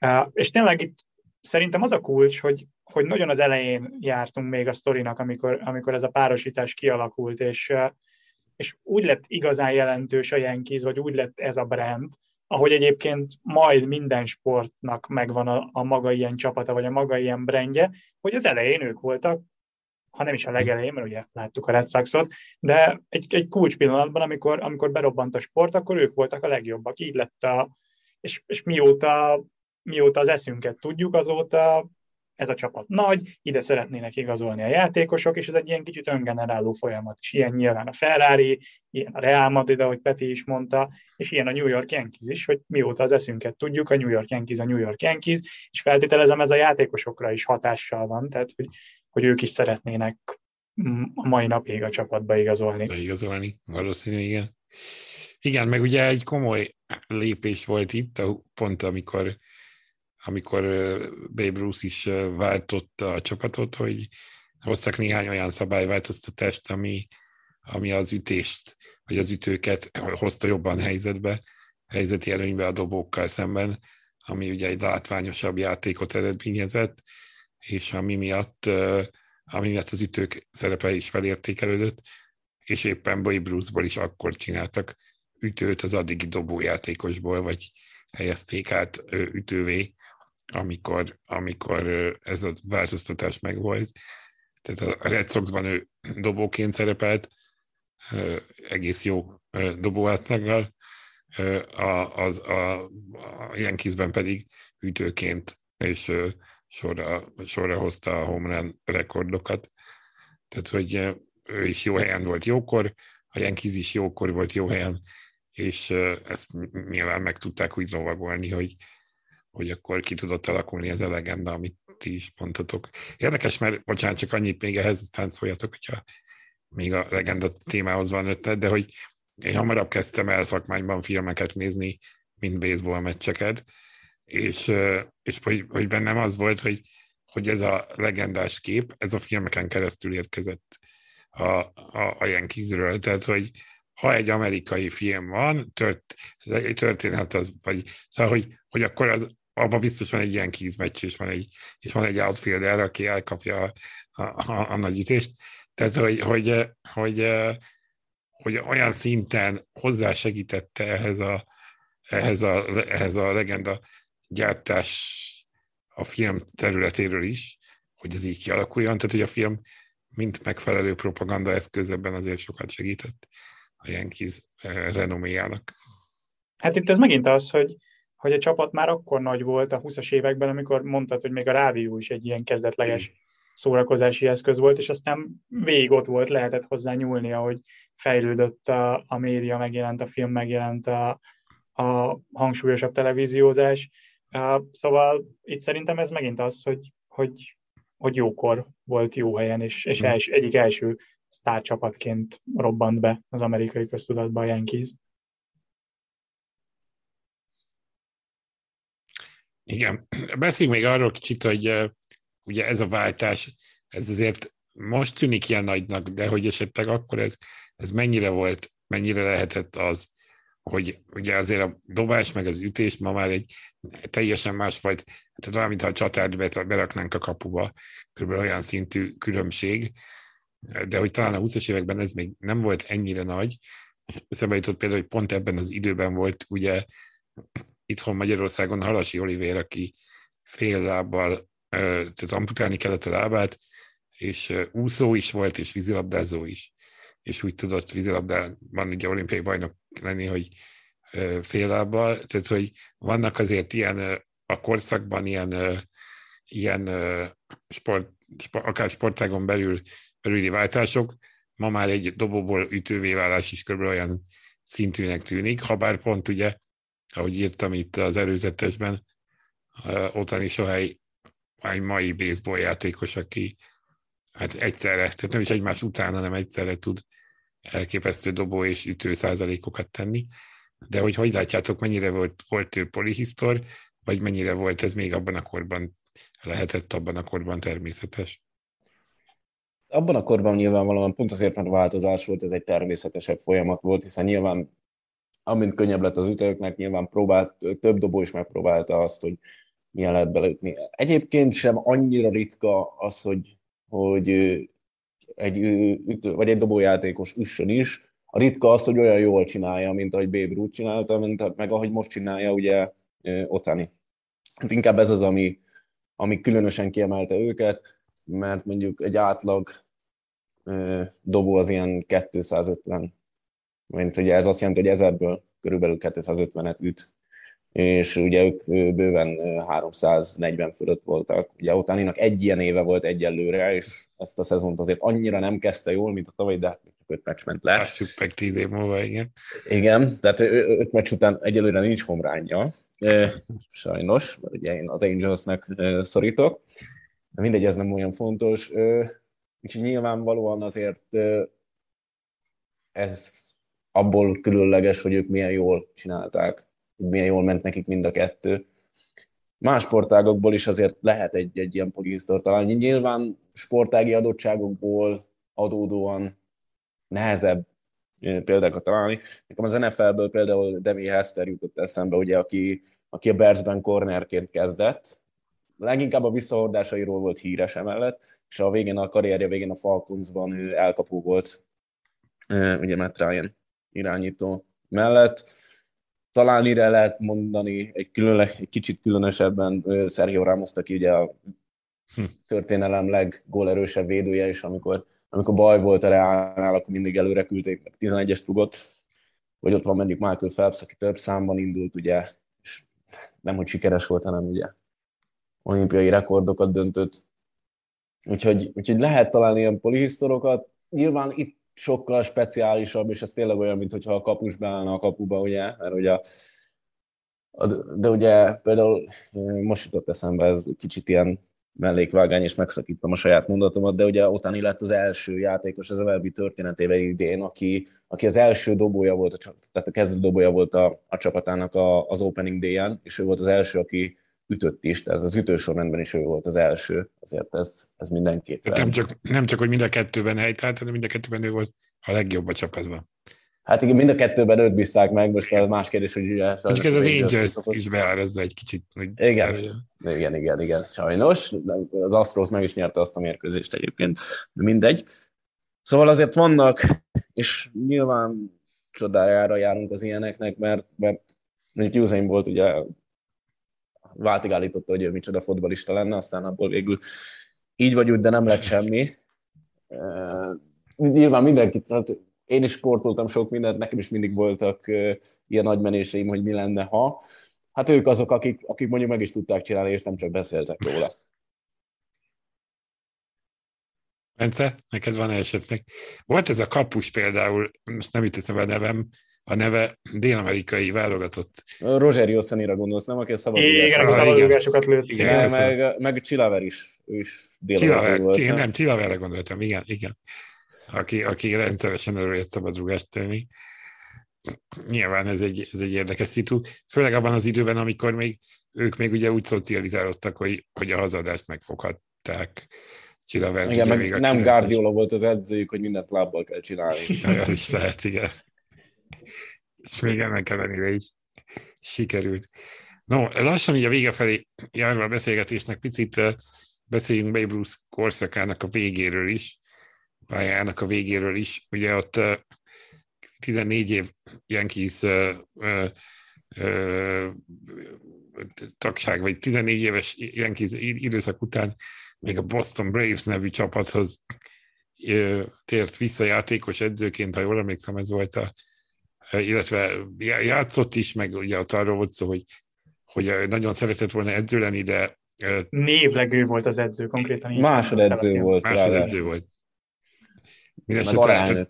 Uh, és tényleg itt szerintem az a kulcs, hogy, hogy nagyon az elején jártunk még a sztorinak, amikor, amikor ez a párosítás kialakult, és uh, és úgy lett igazán jelentős a Yankees, vagy úgy lett ez a brand, ahogy egyébként majd minden sportnak megvan a, a maga ilyen csapata, vagy a maga ilyen brandje, hogy az elején ők voltak, ha nem is a legelején, mert ugye láttuk a Red Sox-ot, de egy, egy kulcs pillanatban, amikor, amikor berobbant a sport, akkor ők voltak a legjobbak. Így lett a, és, és mióta, mióta az eszünket tudjuk, azóta ez a csapat nagy, ide szeretnének igazolni a játékosok, és ez egy ilyen kicsit öngeneráló folyamat is. Ilyen nyilván a Ferrari, ilyen a Real Madrid, ahogy Peti is mondta, és ilyen a New York Yankees is, hogy mióta az eszünket tudjuk, a New York Yankees a New York Yankees, és feltételezem ez a játékosokra is hatással van, tehát hogy, hogy ők is szeretnének a mai napig a csapatba igazolni. Igazolni, valószínű, igen. Igen, meg ugye egy komoly lépés volt itt, pont amikor amikor Babe Ruth is váltotta a csapatot, hogy hoztak néhány olyan szabályváltoztatást, ami, ami az ütést, vagy az ütőket hozta jobban helyzetbe, helyzeti előnybe a dobókkal szemben, ami ugye egy látványosabb játékot eredményezett, és ami miatt, ami miatt az ütők szerepe is felértékelődött, és éppen Babe Ruthból is akkor csináltak ütőt az addigi dobójátékosból, vagy helyezték át ütővé, amikor, amikor ez a változtatás megvolt. Tehát a Red Soxban ő dobóként szerepelt, egész jó dobóátlaggal, a, az, a, a Yankeesben pedig ütőként és sorra, sorra hozta a home run rekordokat. Tehát, hogy ő is jó helyen volt jókor, a Yankees is jókor volt jó helyen, és ezt nyilván meg tudták úgy lovagolni, hogy hogy akkor ki tudott alakulni ez a legenda, amit ti is mondtatok. Érdekes, mert bocsánat, csak annyit még ehhez aztán szóljatok, hogyha még a legenda témához van ötlet, de hogy én hamarabb kezdtem el szakmányban filmeket nézni, mint baseball meccseket, és, és hogy, hogy bennem az volt, hogy, hogy ez a legendás kép, ez a filmeken keresztül érkezett a, a, a Yankeesről, tehát hogy ha egy amerikai film van, tört, történhet az, vagy szóval, hogy, hogy akkor az abban biztos van egy ilyen kízmeccs, és van egy, és van egy outfielder, aki elkapja a, a, a, a nagy ütést. Tehát, hogy, hogy, hogy, hogy olyan szinten hozzásegítette ehhez a, ehhez a, ehhez a legenda gyártás a film területéről is, hogy ez így kialakuljon, tehát hogy a film mint megfelelő propaganda eszköz ebben azért sokat segített a Yankees renoméjának. Hát itt ez megint az, hogy, hogy a csapat már akkor nagy volt a 20-as években, amikor mondtad, hogy még a rádió is egy ilyen kezdetleges szórakozási eszköz volt, és aztán végig ott volt, lehetett hozzá nyúlni, ahogy fejlődött a, a média, megjelent a film, megjelent a, a hangsúlyosabb televíziózás. Szóval itt szerintem ez megint az, hogy, hogy, hogy jókor volt jó helyen, és, és els, egyik első sztárcsapatként robbant be az amerikai köztudatba a Yankees. Igen. Beszéljünk még arról kicsit, hogy ugye ez a váltás, ez azért most tűnik ilyen nagynak, de hogy esetleg akkor ez, ez mennyire volt, mennyire lehetett az, hogy ugye azért a dobás meg az ütés ma már egy teljesen másfajt, tehát olyan, mintha a csatárt beraknánk a kapuba, kb. olyan szintű különbség, de hogy talán a 20-as években ez még nem volt ennyire nagy. Eszembe jutott például, hogy pont ebben az időben volt ugye itthon Magyarországon Halasi Olivér, aki fél lábbal, tehát amputálni kellett a lábát, és úszó is volt, és vízilabdázó is. És úgy tudott vízilabdában ugye olimpiai bajnok lenni, hogy fél lábbal. Tehát, hogy vannak azért ilyen a korszakban ilyen, ilyen sport, akár sportágon belül belüli váltások, ma már egy dobóból ütővé válás is kb. olyan szintűnek tűnik, ha bár pont ugye ahogy írtam itt az előzetesben, Otani Sohely egy mai baseball játékos, aki hát egyszerre, tehát nem is egymás után, hanem egyszerre tud elképesztő dobó és ütő százalékokat tenni. De hogy hogy látjátok, mennyire volt, volt ő polihisztor, vagy mennyire volt ez még abban a korban, lehetett abban a korban természetes? Abban a korban nyilvánvalóan pont azért, mert változás volt, ez egy természetesebb folyamat volt, hiszen nyilván amint könnyebb lett az ütőknek, nyilván próbált, több dobó is megpróbálta azt, hogy milyen lehet belőtni. Egyébként sem annyira ritka az, hogy, hogy egy ütő, vagy egy dobójátékos üssön is. A ritka az, hogy olyan jól csinálja, mint ahogy Babe Ruth csinálta, mint, meg ahogy most csinálja ugye Otani. Hát inkább ez az, ami, ami különösen kiemelte őket, mert mondjuk egy átlag dobó az ilyen 250 mint ugye ez azt jelenti, hogy ezerből körülbelül 250-et üt, és ugye ők bőven 340 fölött voltak. Ugye Otáninak egy ilyen éve volt egyelőre, és ezt a szezont azért annyira nem kezdte jól, mint a tavaly, de csak öt meccs ment le. Lássuk meg tíz év múlva, igen. Igen, tehát öt meccs után egyelőre nincs homránja, sajnos, mert ugye én az Angelsnek szorítok. Mindegy, ez nem olyan fontos. Úgyhogy nyilvánvalóan azért ez abból különleges, hogy ők milyen jól csinálták, hogy milyen jól ment nekik mind a kettő. Más sportágokból is azért lehet egy, egy ilyen polihisztor találni. Nyilván sportági adottságokból adódóan nehezebb példákat találni. Nekem az NFL-ből például Demi Hester jutott eszembe, ugye, aki, aki a Bearsben cornerként kezdett. Leginkább a visszahordásairól volt híres emellett, és a végén, a karrierje végén a Falconsban ő elkapó volt, ugye Matt Ryan irányító mellett. Talán ide lehet mondani egy, különle, egy kicsit különösebben Sergio Ramos, aki ugye a hm. történelem leggólerősebb védője, és amikor, amikor baj volt a Reálnál, akkor mindig előre küldték, meg 11-es rugott, vagy ott van mondjuk Michael Phelps, aki több számban indult, ugye, és nem, hogy sikeres volt, hanem ugye olimpiai rekordokat döntött. Úgyhogy, úgyhogy lehet találni ilyen polihisztorokat. Nyilván itt sokkal speciálisabb, és ez tényleg olyan, mintha a kapus beállna a kapuba, ugye, mert ugye de ugye például most jutott eszembe, ez kicsit ilyen mellékvágány, és megszakítom a saját mondatomat, de ugye Otani lett az első játékos az MLB történetében idén, aki, aki az első dobója volt, a, tehát a kezdő dobója volt a, a csapatának a, az opening day és ő volt az első, aki ütött is, tehát az ütősorrendben is ő volt az első, azért ez, ez mindenképpen. Nem csak, nem csak, hogy mind a kettőben helytált, hanem mind a kettőben ő volt a legjobb a csapatban. Hát igen, mind a kettőben őt bízták meg, most az más kérdés, hogy ugye... Mondjuk ez az Angels is beárazza egy kicsit. Hogy igen, igen, igen, igen, sajnos. Az Astros meg is nyerte azt a mérkőzést egyébként, de mindegy. Szóval azért vannak, és nyilván csodájára járunk az ilyeneknek, mert, mert mondjuk Usain volt ugye váltig állította, hogy ő micsoda fotbalista lenne, aztán abból végül így vagy úgy, de nem lett semmi. nyilván mindenki, tehát én is sportoltam sok mindent, nekem is mindig voltak ilyen nagy menéseim, hogy mi lenne, ha. Hát ők azok, akik, akik mondjuk meg is tudták csinálni, és nem csak beszéltek róla. Bence, neked van esetleg? Volt ez a kapus például, most nem jut eszembe a nevem, a neve dél-amerikai válogatott. Roger Szenira gondolsz, nem? Aki a szabadrugásokat Igen, a szabadrugásokat lőtt. Igen, igen meg, meg Csilaver is. Ő is Csilaver, volt. Nem, Csilaverre gondoltam, igen, igen. Aki, aki rendszeresen előjött szabadrugást tenni. Nyilván ez egy, ez egy érdekes szitu, főleg abban az időben, amikor még ők még ugye úgy szocializálódtak, hogy, hogy a hazadást megfoghatták Csilavert. Igen, meg még a nem Guardiola volt az edzőjük, hogy mindent lábbal kell csinálni. az is lehet, igen. És még ennek ellenére is sikerült. No, lassan így a vége felé járva a beszélgetésnek picit beszéljünk Babe Ruth korszakának a végéről is, pályának a végéről is. Ugye ott 14 év Yankees tagság, vagy 14 éves Yankees időszak után még a Boston Braves nevű csapathoz tért vissza játékos edzőként, ha jól emlékszem, ez volt a, illetve játszott is, meg ugye ott arról volt szó, hogy, hogy nagyon szeretett volna edző lenni, de Névlegő volt az edző konkrétan. Másodedző volt. Másodedző volt. Mindenesetre,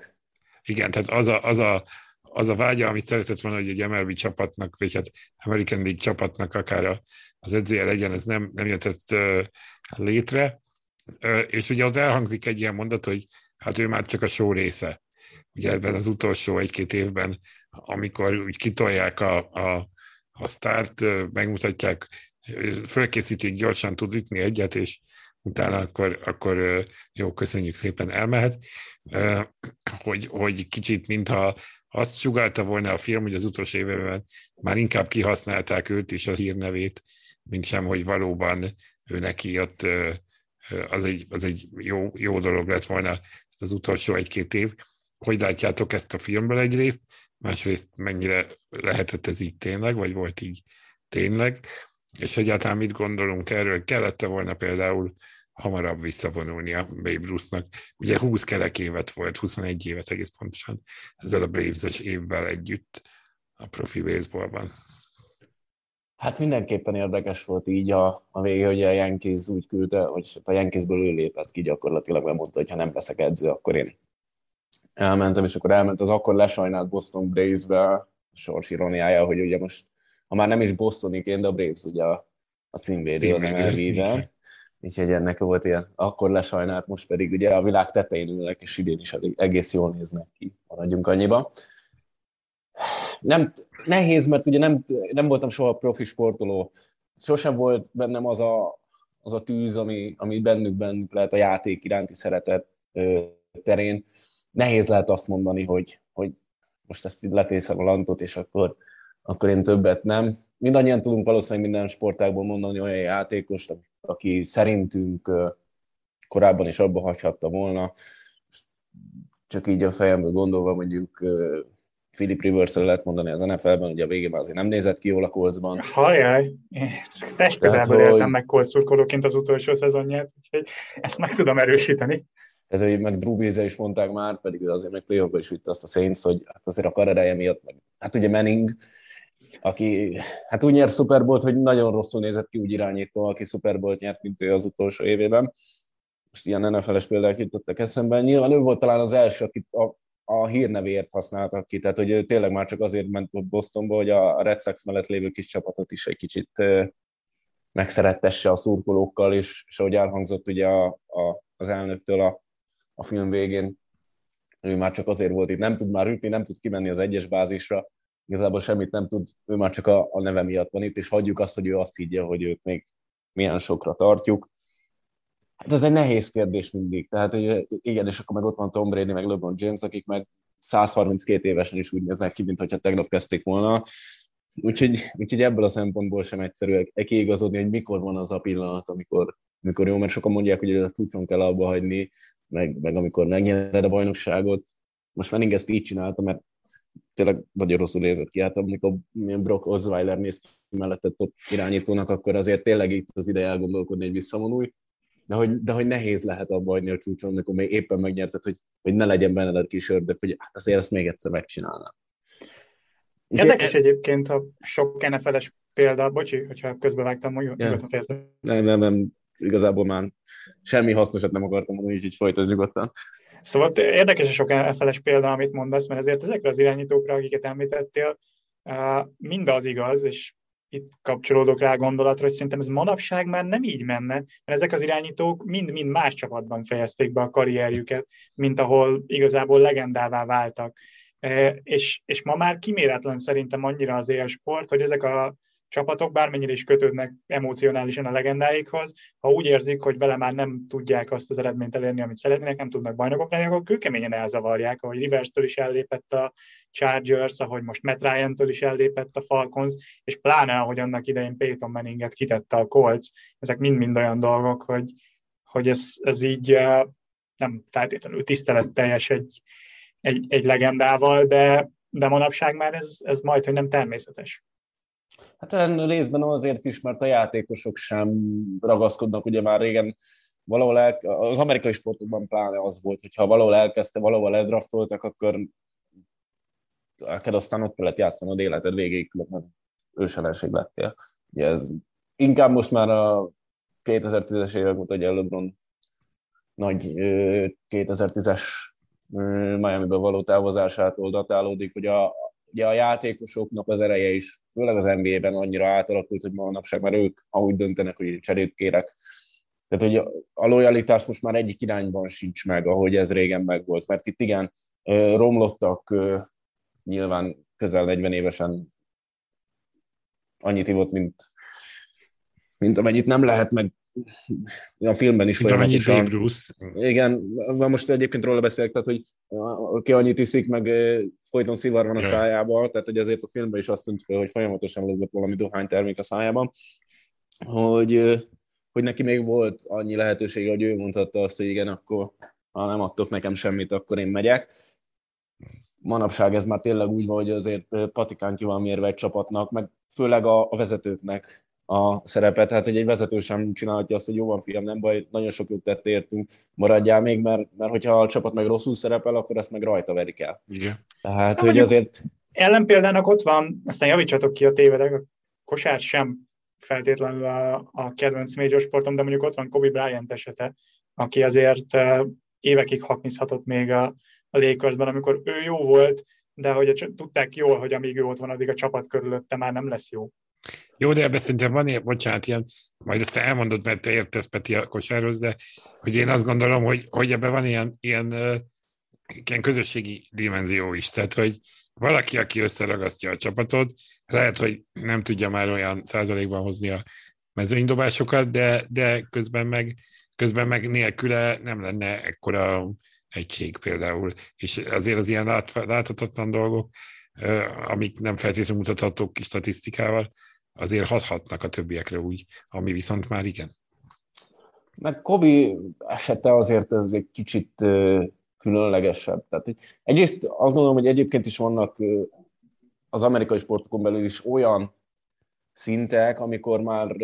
igen, tehát az a, az, a, az a vágya, amit szeretett volna, hogy egy MLB csapatnak, vagy hát American League csapatnak akár az edzője legyen, ez nem, nem jöttett létre, és ugye ott elhangzik egy ilyen mondat, hogy hát ő már csak a show része. Ugye ebben az utolsó egy-két évben, amikor úgy kitolják a, a, a sztárt, megmutatják, fölkészítik, gyorsan tud ütni egyet, és utána akkor, akkor jó, köszönjük szépen, elmehet. Hogy, hogy kicsit, mintha azt sugalta volna a film, hogy az utolsó évben már inkább kihasználták őt és a hírnevét, mint sem, hogy valóban ő neki ott az egy, az egy jó, jó dolog lett volna ez az utolsó egy-két év. Hogy látjátok ezt a filmből egyrészt, másrészt mennyire lehetett ez így tényleg, vagy volt így tényleg, és egyáltalán mit gondolunk erről, kellette volna például hamarabb visszavonulni a Babe Ruth-nak. Ugye 20 kerek évet volt, 21 évet egész pontosan ezzel a Braves-es évvel együtt a profi baseballban. Hát mindenképpen érdekes volt így a, a vége, hogy a Yankees úgy küldte, hogy a Yankeesből ő lépett ki gyakorlatilag, mert mondta, hogy ha nem leszek edző, akkor én elmentem, és akkor elment az akkor lesajnált Boston Braves-be, sors ironiája, hogy ugye most, ha már nem is Bostoniként, de a Braves ugye a, a címvédő az MLB-ben. Úgyhogy ennek volt ilyen, akkor lesajnált, most pedig ugye a világ tetején ülnek, és idén is egész jól néznek ki, maradjunk annyiba nem, nehéz, mert ugye nem, nem voltam soha profi sportoló. Sosem volt bennem az a, az a tűz, ami, ami bennük, bennük lehet a játék iránti szeretet terén. Nehéz lehet azt mondani, hogy, hogy most ezt így letészem a lantot, és akkor, akkor én többet nem. Mindannyian tudunk valószínűleg minden sportágból mondani olyan játékost, aki szerintünk korábban is abba hagyhatta volna. Csak így a fejemből gondolva mondjuk Philip rivers lehet mondani az NFL-ben, ugye a végén azért nem nézett ki jól a kolcban. Hajjaj, test közelből éltem hogy... meg kolcurkolóként az utolsó szezonját, úgyhogy ezt meg tudom erősíteni. Ez, hogy meg Drew brees is mondták már, pedig azért meg playoffba is vitte azt a Saints, hogy hát azért a karereje miatt, meg, hát ugye Manning, aki hát úgy nyert Super Bowl-t, hogy nagyon rosszul nézett ki úgy irányító, aki Super Bowl-t nyert, mint ő az utolsó évében. Most ilyen NFL-es példák jutottak eszembe. Nyilván ő volt talán az első, akit a a hírnevéért használtak ki, tehát hogy ő tényleg már csak azért ment Bostonba, hogy a Red Sox mellett lévő kis csapatot is egy kicsit megszerettesse a szurkolókkal, és, és ahogy elhangzott ugye a, a, az elnöktől a, a film végén, ő már csak azért volt itt, nem tud már ütni, nem tud kimenni az egyes bázisra, igazából semmit nem tud, ő már csak a, a neve miatt van itt, és hagyjuk azt, hogy ő azt higgye, hogy őt még milyen sokra tartjuk. Hát ez egy nehéz kérdés mindig. Tehát igen, és akkor meg ott van Tom Brady, meg LeBron James, akik meg 132 évesen is úgy néznek ki, mintha tegnap kezdték volna. Úgyhogy, úgyhogy ebből a szempontból sem egyszerű kiigazodni, hogy mikor van az a pillanat, amikor, amikor jó, mert sokan mondják, hogy a futron kell abba hagyni, meg, meg amikor megnyered a bajnokságot. Most Manning ezt így csinálta, mert tényleg nagyon rosszul nézett ki. Hát amikor Brock Osweiler néz ki mellette top irányítónak, akkor azért tényleg itt az ideje elgondolkodni, hogy visszavonulj de hogy, de hogy nehéz lehet abba hagyni a csúcson, amikor még éppen megnyerted, hogy, hogy ne legyen benne a kis ördög, hogy hát azért ezt még egyszer megcsinálnám. Érdekes egyébként a sok NFL-es példa, bocsi, hogyha közbevágtam, nyugodtan yeah. fejezve. Nem, nem, nem, igazából már semmi hasznosat nem akartam mondani, így, így folytasd nyugodtan. Szóval érdekes a sok NFL-es példa, amit mondasz, mert ezért ezekre az irányítókra, akiket említettél, mind az igaz, és itt kapcsolódok rá a gondolatra, hogy szerintem ez manapság már nem így menne, mert ezek az irányítók mind-mind más csapatban fejezték be a karrierjüket, mint ahol igazából legendává váltak. És, és ma már kiméretlen szerintem annyira az élsport, hogy ezek a csapatok bármennyire is kötődnek emocionálisan a legendáikhoz, ha úgy érzik, hogy vele már nem tudják azt az eredményt elérni, amit szeretnének, nem tudnak bajnokok lenni, akkor kőkeményen elzavarják, ahogy Rivers-től is ellépett a Chargers, ahogy most Matt Ryan-től is ellépett a Falcons, és pláne, ahogy annak idején Peyton Manninget kitette a Colts, ezek mind-mind olyan dolgok, hogy, hogy ez, ez így nem feltétlenül tiszteletteljes egy, egy, egy legendával, de, de manapság már ez, ez majd, hogy nem természetes. Hát részben azért is, mert a játékosok sem ragaszkodnak, ugye már régen valahol el, az amerikai sportokban pláne az volt, hogyha valahol elkezdte, valahol eldraftoltak, akkor neked aztán ott kellett játszanod életed végéig, különben őselenség lettél. Ugye ez inkább most már a 2010-es évek óta, hogy LeBron nagy 2010-es Miami-be való távozásától datálódik, hogy a, ugye a játékosoknak az ereje is, főleg az NBA-ben annyira átalakult, hogy manapság már ők, ha úgy döntenek, hogy cserét kérek. Tehát, hogy a lojalitás most már egyik irányban sincs meg, ahogy ez régen meg volt. Mert itt igen, romlottak nyilván közel 40 évesen annyit ivott, mint, mint amennyit nem lehet, meg a filmben is folyamatosan. Babe Bruce. Igen, most egyébként róla beszélek, tehát, hogy aki annyit iszik, meg folyton szivar van a szájában, tehát hogy azért a filmben is azt tűnt fel, hogy folyamatosan lógott valami dohánytermék a szájában, hogy, hogy neki még volt annyi lehetősége, hogy ő mondhatta azt, hogy igen, akkor ha nem adtok nekem semmit, akkor én megyek. Manapság ez már tényleg úgy van, hogy azért patikán ki van mérve egy csapatnak, meg főleg a, a vezetőknek a szerepet, tehát hogy egy vezető sem csinálhatja azt, hogy jó van fiam, nem baj, nagyon sok jót tett értünk, maradjál még, mert, mert hogyha a csapat meg rosszul szerepel, akkor ezt meg rajta verik el. Igen. Tehát, hogy azért... Ellenpéldának ott van, aztán javítsatok ki a tévedek, a kosár sem feltétlenül a, a kedvenc major sportom, de mondjuk ott van Kobe Bryant esete, aki azért évekig haknizhatott még a, a Lakersben, amikor ő jó volt, de hogy tudták jól, hogy amíg ő ott van, addig a csapat körülötte már nem lesz jó. Jó, de ebben szerintem van ilyen, bocsánat, ilyen, majd ezt elmondod, mert te értesz Peti a kosárhoz, de hogy én azt gondolom, hogy, hogy ebben van ilyen, ilyen, ilyen közösségi dimenzió is. Tehát, hogy valaki, aki összeragasztja a csapatot, lehet, hogy nem tudja már olyan százalékban hozni a mezőnydobásokat, de, de közben meg, közben meg nélküle nem lenne ekkora egység például. És azért az ilyen lát, láthatatlan dolgok, amik nem feltétlenül mutathatók statisztikával, azért hathatnak a többiekre úgy, ami viszont már igen. Meg Kobi esete azért ez egy kicsit különlegesebb. Tehát, egyrészt azt gondolom, hogy egyébként is vannak az amerikai sportokon belül is olyan szintek, amikor már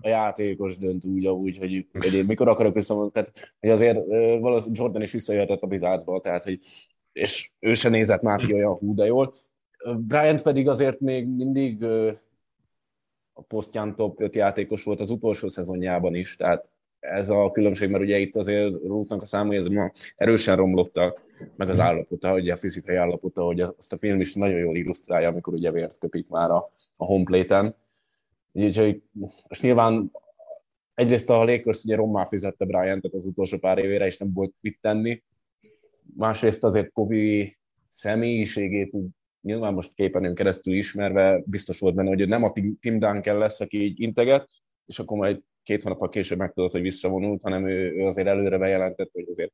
a játékos dönt úgy, úgy hogy, hogy én mikor akarok visszamondani. Tehát, hogy azért valószínűleg Jordan is visszajöhetett a bizárcba, tehát, hogy és ő se nézett már ki olyan hú, de jól. Bryant pedig azért még mindig a posztján top 5 játékos volt az utolsó szezonjában is, tehát ez a különbség, mert ugye itt azért rútnak a számai, ez ma erősen romlottak, meg az állapota, ugye a fizikai állapota, hogy azt a film is nagyon jól illusztrálja, amikor ugye vért köpik már a, a homeplate-en. Úgyhogy most nyilván egyrészt a Lakers ugye rommá fizette Bryant az utolsó pár évére, és nem volt mit tenni. Másrészt azért Kobe személyiségét úgy nyilván most képernyőn keresztül ismerve biztos volt benne, hogy nem a Tim Duncan lesz, aki így integet, és akkor majd két hónappal később megtudott, hogy visszavonult, hanem ő, ő azért előre bejelentett, hogy azért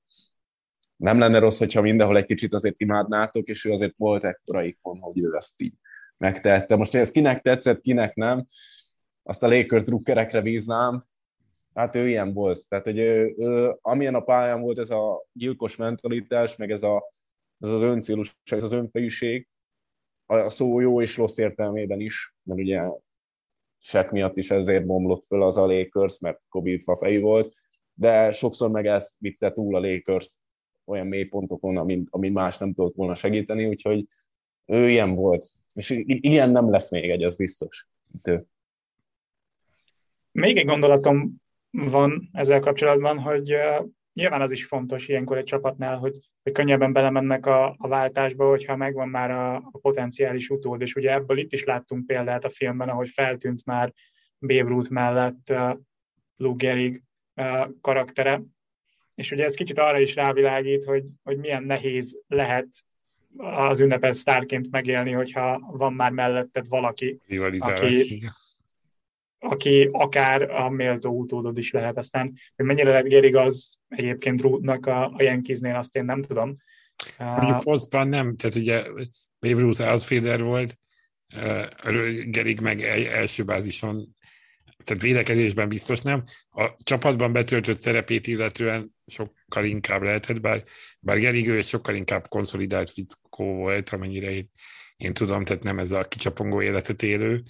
nem lenne rossz, hogyha mindenhol egy kicsit azért imádnátok, és ő azért volt ekkora ikon, hogy ő ezt így megtette. Most, hogy ez kinek tetszett, kinek nem, azt a Lakers drukkerekre bíznám, hát ő ilyen volt. Tehát, hogy ő, ő, amilyen a pályán volt ez a gyilkos mentalitás, meg ez, a, ez az öncélus, ez az önfejűség, a szó jó és rossz értelmében is, mert ugye Shaq miatt is ezért bomlott föl az a Lakers, mert Kobe fejű volt, de sokszor meg ezt vitte túl a Lakers olyan mélypontokon, amin, amin más nem tudott volna segíteni, úgyhogy ő ilyen volt. És ilyen nem lesz még egy, az biztos. Itt. Még egy gondolatom van ezzel kapcsolatban, hogy nyilván az is fontos ilyenkor egy csapatnál, hogy, hogy könnyebben belemennek a, a váltásba, hogyha megvan már a, a potenciális utód, és ugye ebből itt is láttunk példát a filmben, ahogy feltűnt már Babe Ruth mellett uh, Luke Gehrig uh, karaktere, és ugye ez kicsit arra is rávilágít, hogy, hogy milyen nehéz lehet az ünnepet sztárként megélni, hogyha van már melletted valaki, aki, aki akár a méltó utódod is lehet. Aztán, hogy mennyire lett Gerig az egyébként Ruthnak a, a Yankeesnél, azt én nem tudom. Mondjuk hozban nem, tehát ugye Babe Ruth outfielder volt, Gerig meg első bázison, tehát védekezésben biztos nem. A csapatban betöltött szerepét illetően sokkal inkább lehetett, bár, bár Gerig ő egy sokkal inkább konszolidált fickó volt, amennyire én, én tudom, tehát nem ez a kicsapongó életet élő,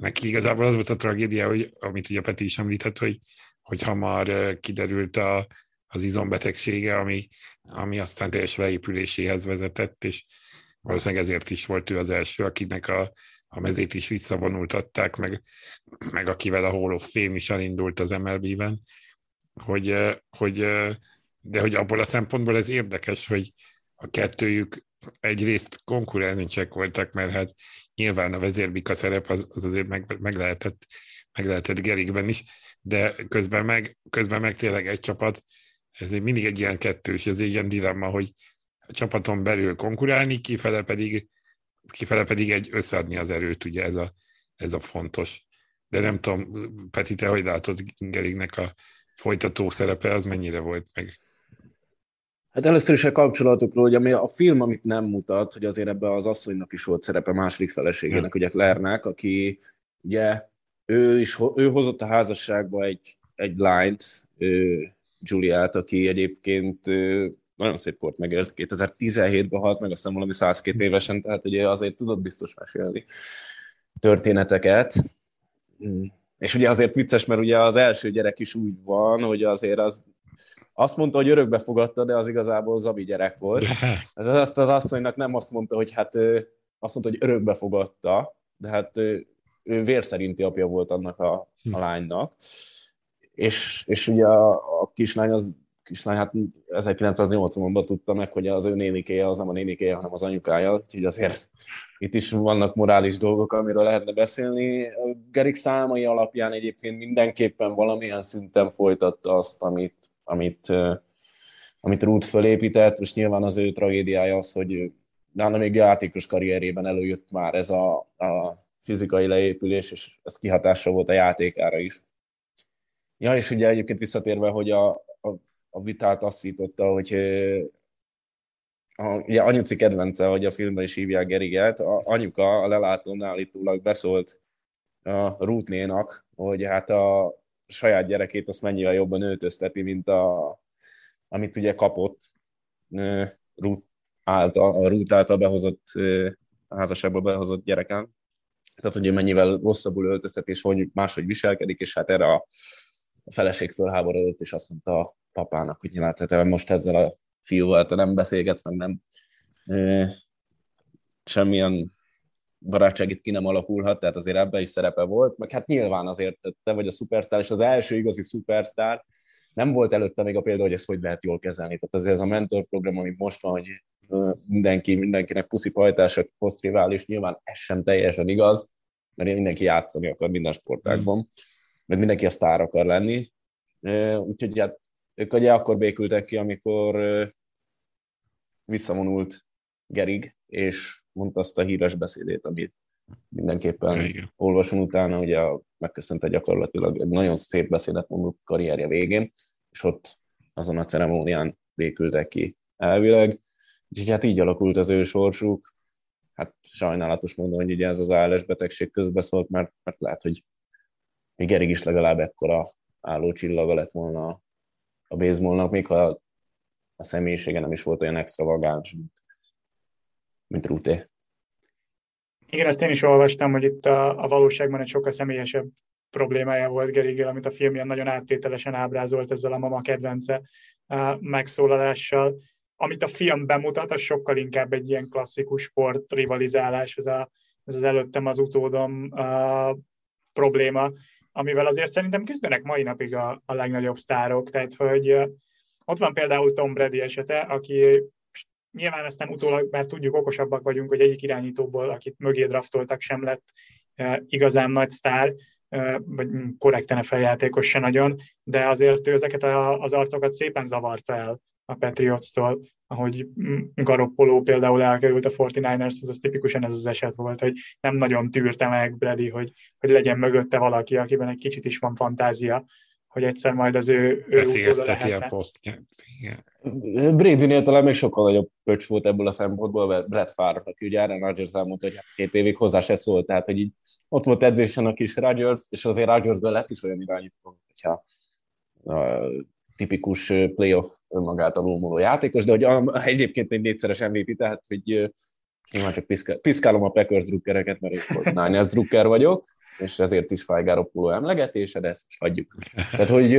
Neki igazából az volt a tragédia, hogy, amit ugye Peti is említett, hogy, hogy hamar kiderült a, az izombetegsége, ami, ami aztán teljes leépüléséhez vezetett, és valószínűleg ezért is volt ő az első, akinek a, a mezét is visszavonultatták, meg, meg akivel a Hall of Fame is elindult az MLB-ben, hogy, hogy, de hogy abból a szempontból ez érdekes, hogy a kettőjük egyrészt konkurensek voltak, mert hát nyilván a vezérbika szerep az, az azért meg, meg, lehetett, meg lehetett Gerikben is, de közben meg, közben meg tényleg egy csapat, ez mindig egy ilyen kettős, ez egy ilyen dilemma, hogy a csapaton belül konkurálni, kifele pedig, kifele pedig egy összeadni az erőt, ugye ez a, ez a fontos. De nem tudom, Peti, te hogy látod Geriknek a folytató szerepe, az mennyire volt meg? Hát először is a kapcsolatukról, hogy ami a film, amit nem mutat, hogy azért ebben az asszonynak is volt szerepe második feleségének, ugye Claire-nek, aki ugye ő is ő hozott a házasságba egy, egy lányt, Juliát, aki egyébként nagyon szép kort megélt, 2017-ben halt meg, azt hiszem valami 102 évesen, tehát ugye azért tudott biztos mesélni történeteket. Mm. És ugye azért vicces, mert ugye az első gyerek is úgy van, hogy azért az azt mondta, hogy örökbe fogadta, de az igazából Zabi gyerek volt. Ez azt az asszonynak nem azt mondta, hogy hát azt mondta, hogy örökbe fogadta, de hát ő, ő vér szerinti apja volt annak a, a hm. lánynak. És, és ugye a, a kislány az kislány, hát 1980-ban tudta meg, hogy az ő nénikéje az nem a nénikéje, hanem az anyukája, úgyhogy azért itt is vannak morális dolgok, amiről lehetne beszélni. Gerik számai alapján egyébként mindenképpen valamilyen szinten folytatta azt, amit, amit, amit Ruth fölépített, és nyilván az ő tragédiája az, hogy nála még játékos karrierében előjött már ez a, a fizikai leépülés, és ez kihatása volt a játékára is. Ja, és ugye egyébként visszatérve, hogy a, a, a vitát azt hogy a, ugye anyuci kedvence, hogy a filmben is hívják Geriget, a anyuka a lelátón állítólag beszólt a Ruthnénak, hogy hát a, saját gyerekét azt mennyivel jobban öltözteti, mint a, amit ugye kapott Ruth által, a Ruth által behozott, a házasságból behozott gyereken. Tehát, hogy ő mennyivel rosszabbul öltöztet, és hogy máshogy viselkedik, és hát erre a, feleség fölháborodott, és azt mondta a papának, hogy hát te most ezzel a fiúval te nem beszélgetsz, meg nem e, semmilyen barátság itt ki nem alakulhat, tehát azért ebben is szerepe volt, meg hát nyilván azért te vagy a szupersztár, és az első igazi szupersztár, nem volt előtte még a példa, hogy ezt hogy lehet jól kezelni. Tehát azért ez a mentor program, ami most van, hogy mindenki, mindenkinek puszi pajtás, aki posztrivális, nyilván ez sem teljesen igaz, mert mindenki játszani akar minden sportágban, mm. meg mindenki a sztár akar lenni. Úgyhogy hát ők ugye akkor békültek ki, amikor visszavonult Gerig, és mondta azt a híres beszédét, amit mindenképpen Igen. olvasom utána, ugye megköszönte gyakorlatilag egy nagyon szép beszédet mondott karrierje végén, és ott azon a ceremónián békültek ki elvileg, és hát így alakult az ő sorsuk. Hát sajnálatos mondom, hogy ugye ez az ALS betegség közbeszólt, mert, mert lehet, hogy még Gerig is legalább ekkora álló csillaga lett volna a baseballnak, még ha a személyisége nem is volt olyan extravagáns, mint mint Rúté. Igen, ezt én is olvastam, hogy itt a, a valóságban egy sokkal személyesebb problémája volt Gerigel, amit a film ilyen nagyon áttételesen ábrázolt ezzel a mama kedvence megszólalással. Amit a film bemutat, az sokkal inkább egy ilyen klasszikus sport rivalizálás, ez, a, ez az előttem az utódom a probléma, amivel azért szerintem küzdenek mai napig a, a legnagyobb sztárok. Tehát, hogy ott van például Tom Brady esete, aki nyilván ezt nem utólag, mert tudjuk, okosabbak vagyunk, hogy egyik irányítóból, akit mögé draftoltak, sem lett igazán nagy sztár, vagy korrekten feljátékos se nagyon, de azért ő ezeket az arcokat szépen zavarta el a Patriots-tól, ahogy Garoppolo például elkerült a 49ers, az, az tipikusan ez az eset volt, hogy nem nagyon tűrte meg Brady, hogy, hogy legyen mögötte valaki, akiben egy kicsit is van fantázia, hogy egyszer majd az ő, ő Veszélyezteti a poszt. Brady-nél talán még sokkal nagyobb pöcs volt ebből a szempontból, mert Brett Favre, aki ugye Aaron Rodgers elmondta, hogy két évig hozzá se szólt, tehát hogy így ott volt edzésen a kis Rodgers, és azért Rodgersből lett is olyan irányító, hogyha a tipikus playoff önmagát alulmúló játékos, de hogy egyébként egy négyszeres MVP, tehát hogy nyilván csak piszkálom a Packers drukkereket, mert én Niners drukker vagyok, és ezért is Fajgáropuló emlegetése, de ezt most hagyjuk. Tehát, hogy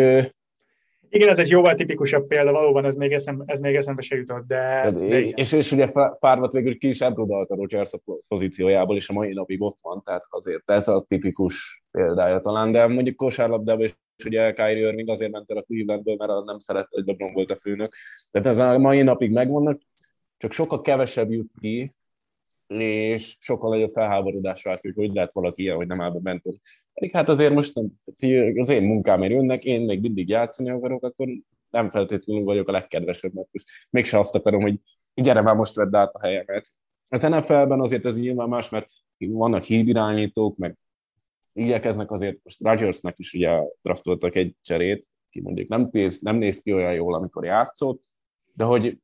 igen, ez egy jóval tipikusabb példa, valóban ez még, eszem, ez még eszembe se jutott, de... de és, és ugye Fárvat végül ki is elbrodalt a Rogers a pozíciójából, és a mai napig ott van, tehát azért ez a tipikus példája talán, de mondjuk kosárlabdában is ugye Kyrie Irving azért ment el a Clevelandből, mert nem szerette, hogy LeBron volt a főnök. Tehát ez a mai napig megvannak, csak sokkal kevesebb jut ki, és sokkal nagyobb felháborodás vált, hogy hogy lehet valaki ilyen, hogy nem áll be mentor. Pedig hát azért most nem, az én munkámért jönnek, én még mindig játszani akarok, akkor nem feltétlenül vagyok a legkedvesebb, mert most mégse azt akarom, hogy gyere már most vedd át a helyemet. Az NFL-ben azért ez nyilván más, mert vannak hídirányítók, meg igyekeznek azért, most Rodgersnek is ugye draftoltak egy cserét, ki mondjuk nem, néz, nem néz ki olyan jól, amikor játszott, de hogy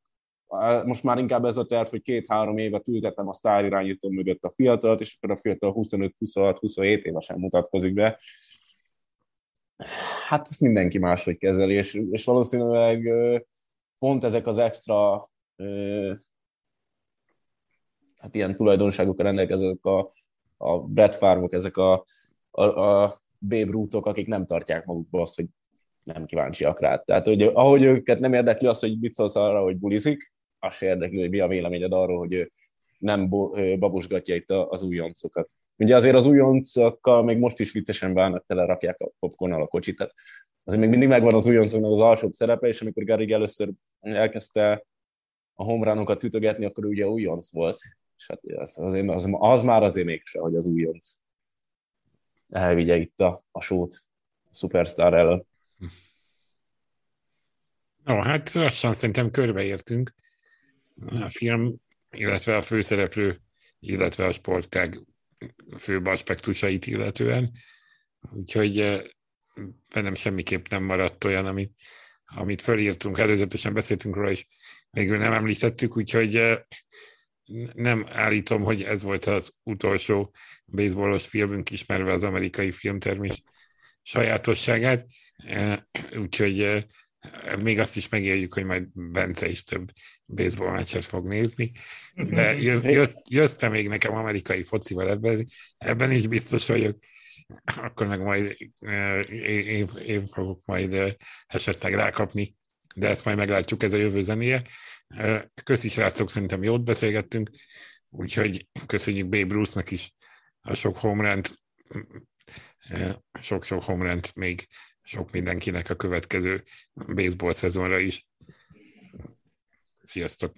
most már inkább ez a terv, hogy két-három évet ültetem a sztárirányító mögött a fiatalt, és akkor a fiatal 25-26-27 évesen mutatkozik be. Hát ezt mindenki máshogy kezeli, és, és valószínűleg pont ezek az extra hát ilyen tulajdonságokkal rendelkezők a, a Brett Farmok, ezek a, a, a Babe Ruthok, akik nem tartják magukba azt, hogy nem kíváncsiak rá. Tehát, hogy ahogy őket nem érdekli az, hogy mit szólsz arra, hogy bulizik, se érdekli, hogy mi a véleményed arról, hogy ő nem babosgatja itt az újoncokat. Ugye azért az újoncokkal még most is viccesen bánnak, tele rakják a popcornnal a kocsit, tehát azért még mindig megvan az újoncoknak az alsóbb szerepe, és amikor Garig először elkezdte a homránokat ütögetni, akkor ugye újonc volt. És hát az, azért, az, az már azért mégse, hogy az újonc elvigye itt a, a sót a Superstar elől. No, hát lassan szerintem körbeértünk a film, illetve a főszereplő, illetve a sportág főbb aspektusait illetően. Úgyhogy eh, bennem semmiképp nem maradt olyan, amit, amit fölírtunk, előzetesen beszéltünk róla, és végül nem említettük, úgyhogy eh, nem állítom, hogy ez volt az utolsó baseballos filmünk, ismerve az amerikai filmtermés sajátosságát, eh, úgyhogy még azt is megéljük, hogy majd Bence is több baseball meccset fog nézni, de jött, jött még nekem amerikai focival ebben, ebben is biztos vagyok, akkor meg majd én, én fogok majd esetleg rákapni, de ezt majd meglátjuk, ez a jövő zenéje. Köszi srácok, szerintem jót beszélgettünk, úgyhogy köszönjük Babe Bruce-nak is a sok homránt, sok-sok homránt még sok mindenkinek a következő baseball szezonra is. Sziasztok!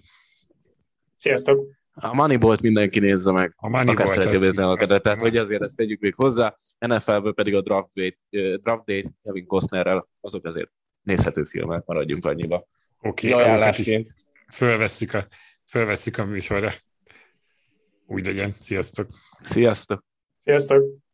Sziasztok! A Moneyball-t mindenki nézze meg, a Moneyball akár szereti a tehát hogy azért ezt tegyük még hozzá. NFL-ből pedig a Draft Day, Draft Day Kevin Costnerrel, azok azért nézhető filmek, maradjunk annyiba. Oké, okay, ajánlásként. Fölvesszük a, fölvesszük a műsorra. Úgy legyen. Sziasztok! Sziasztok! Sziasztok!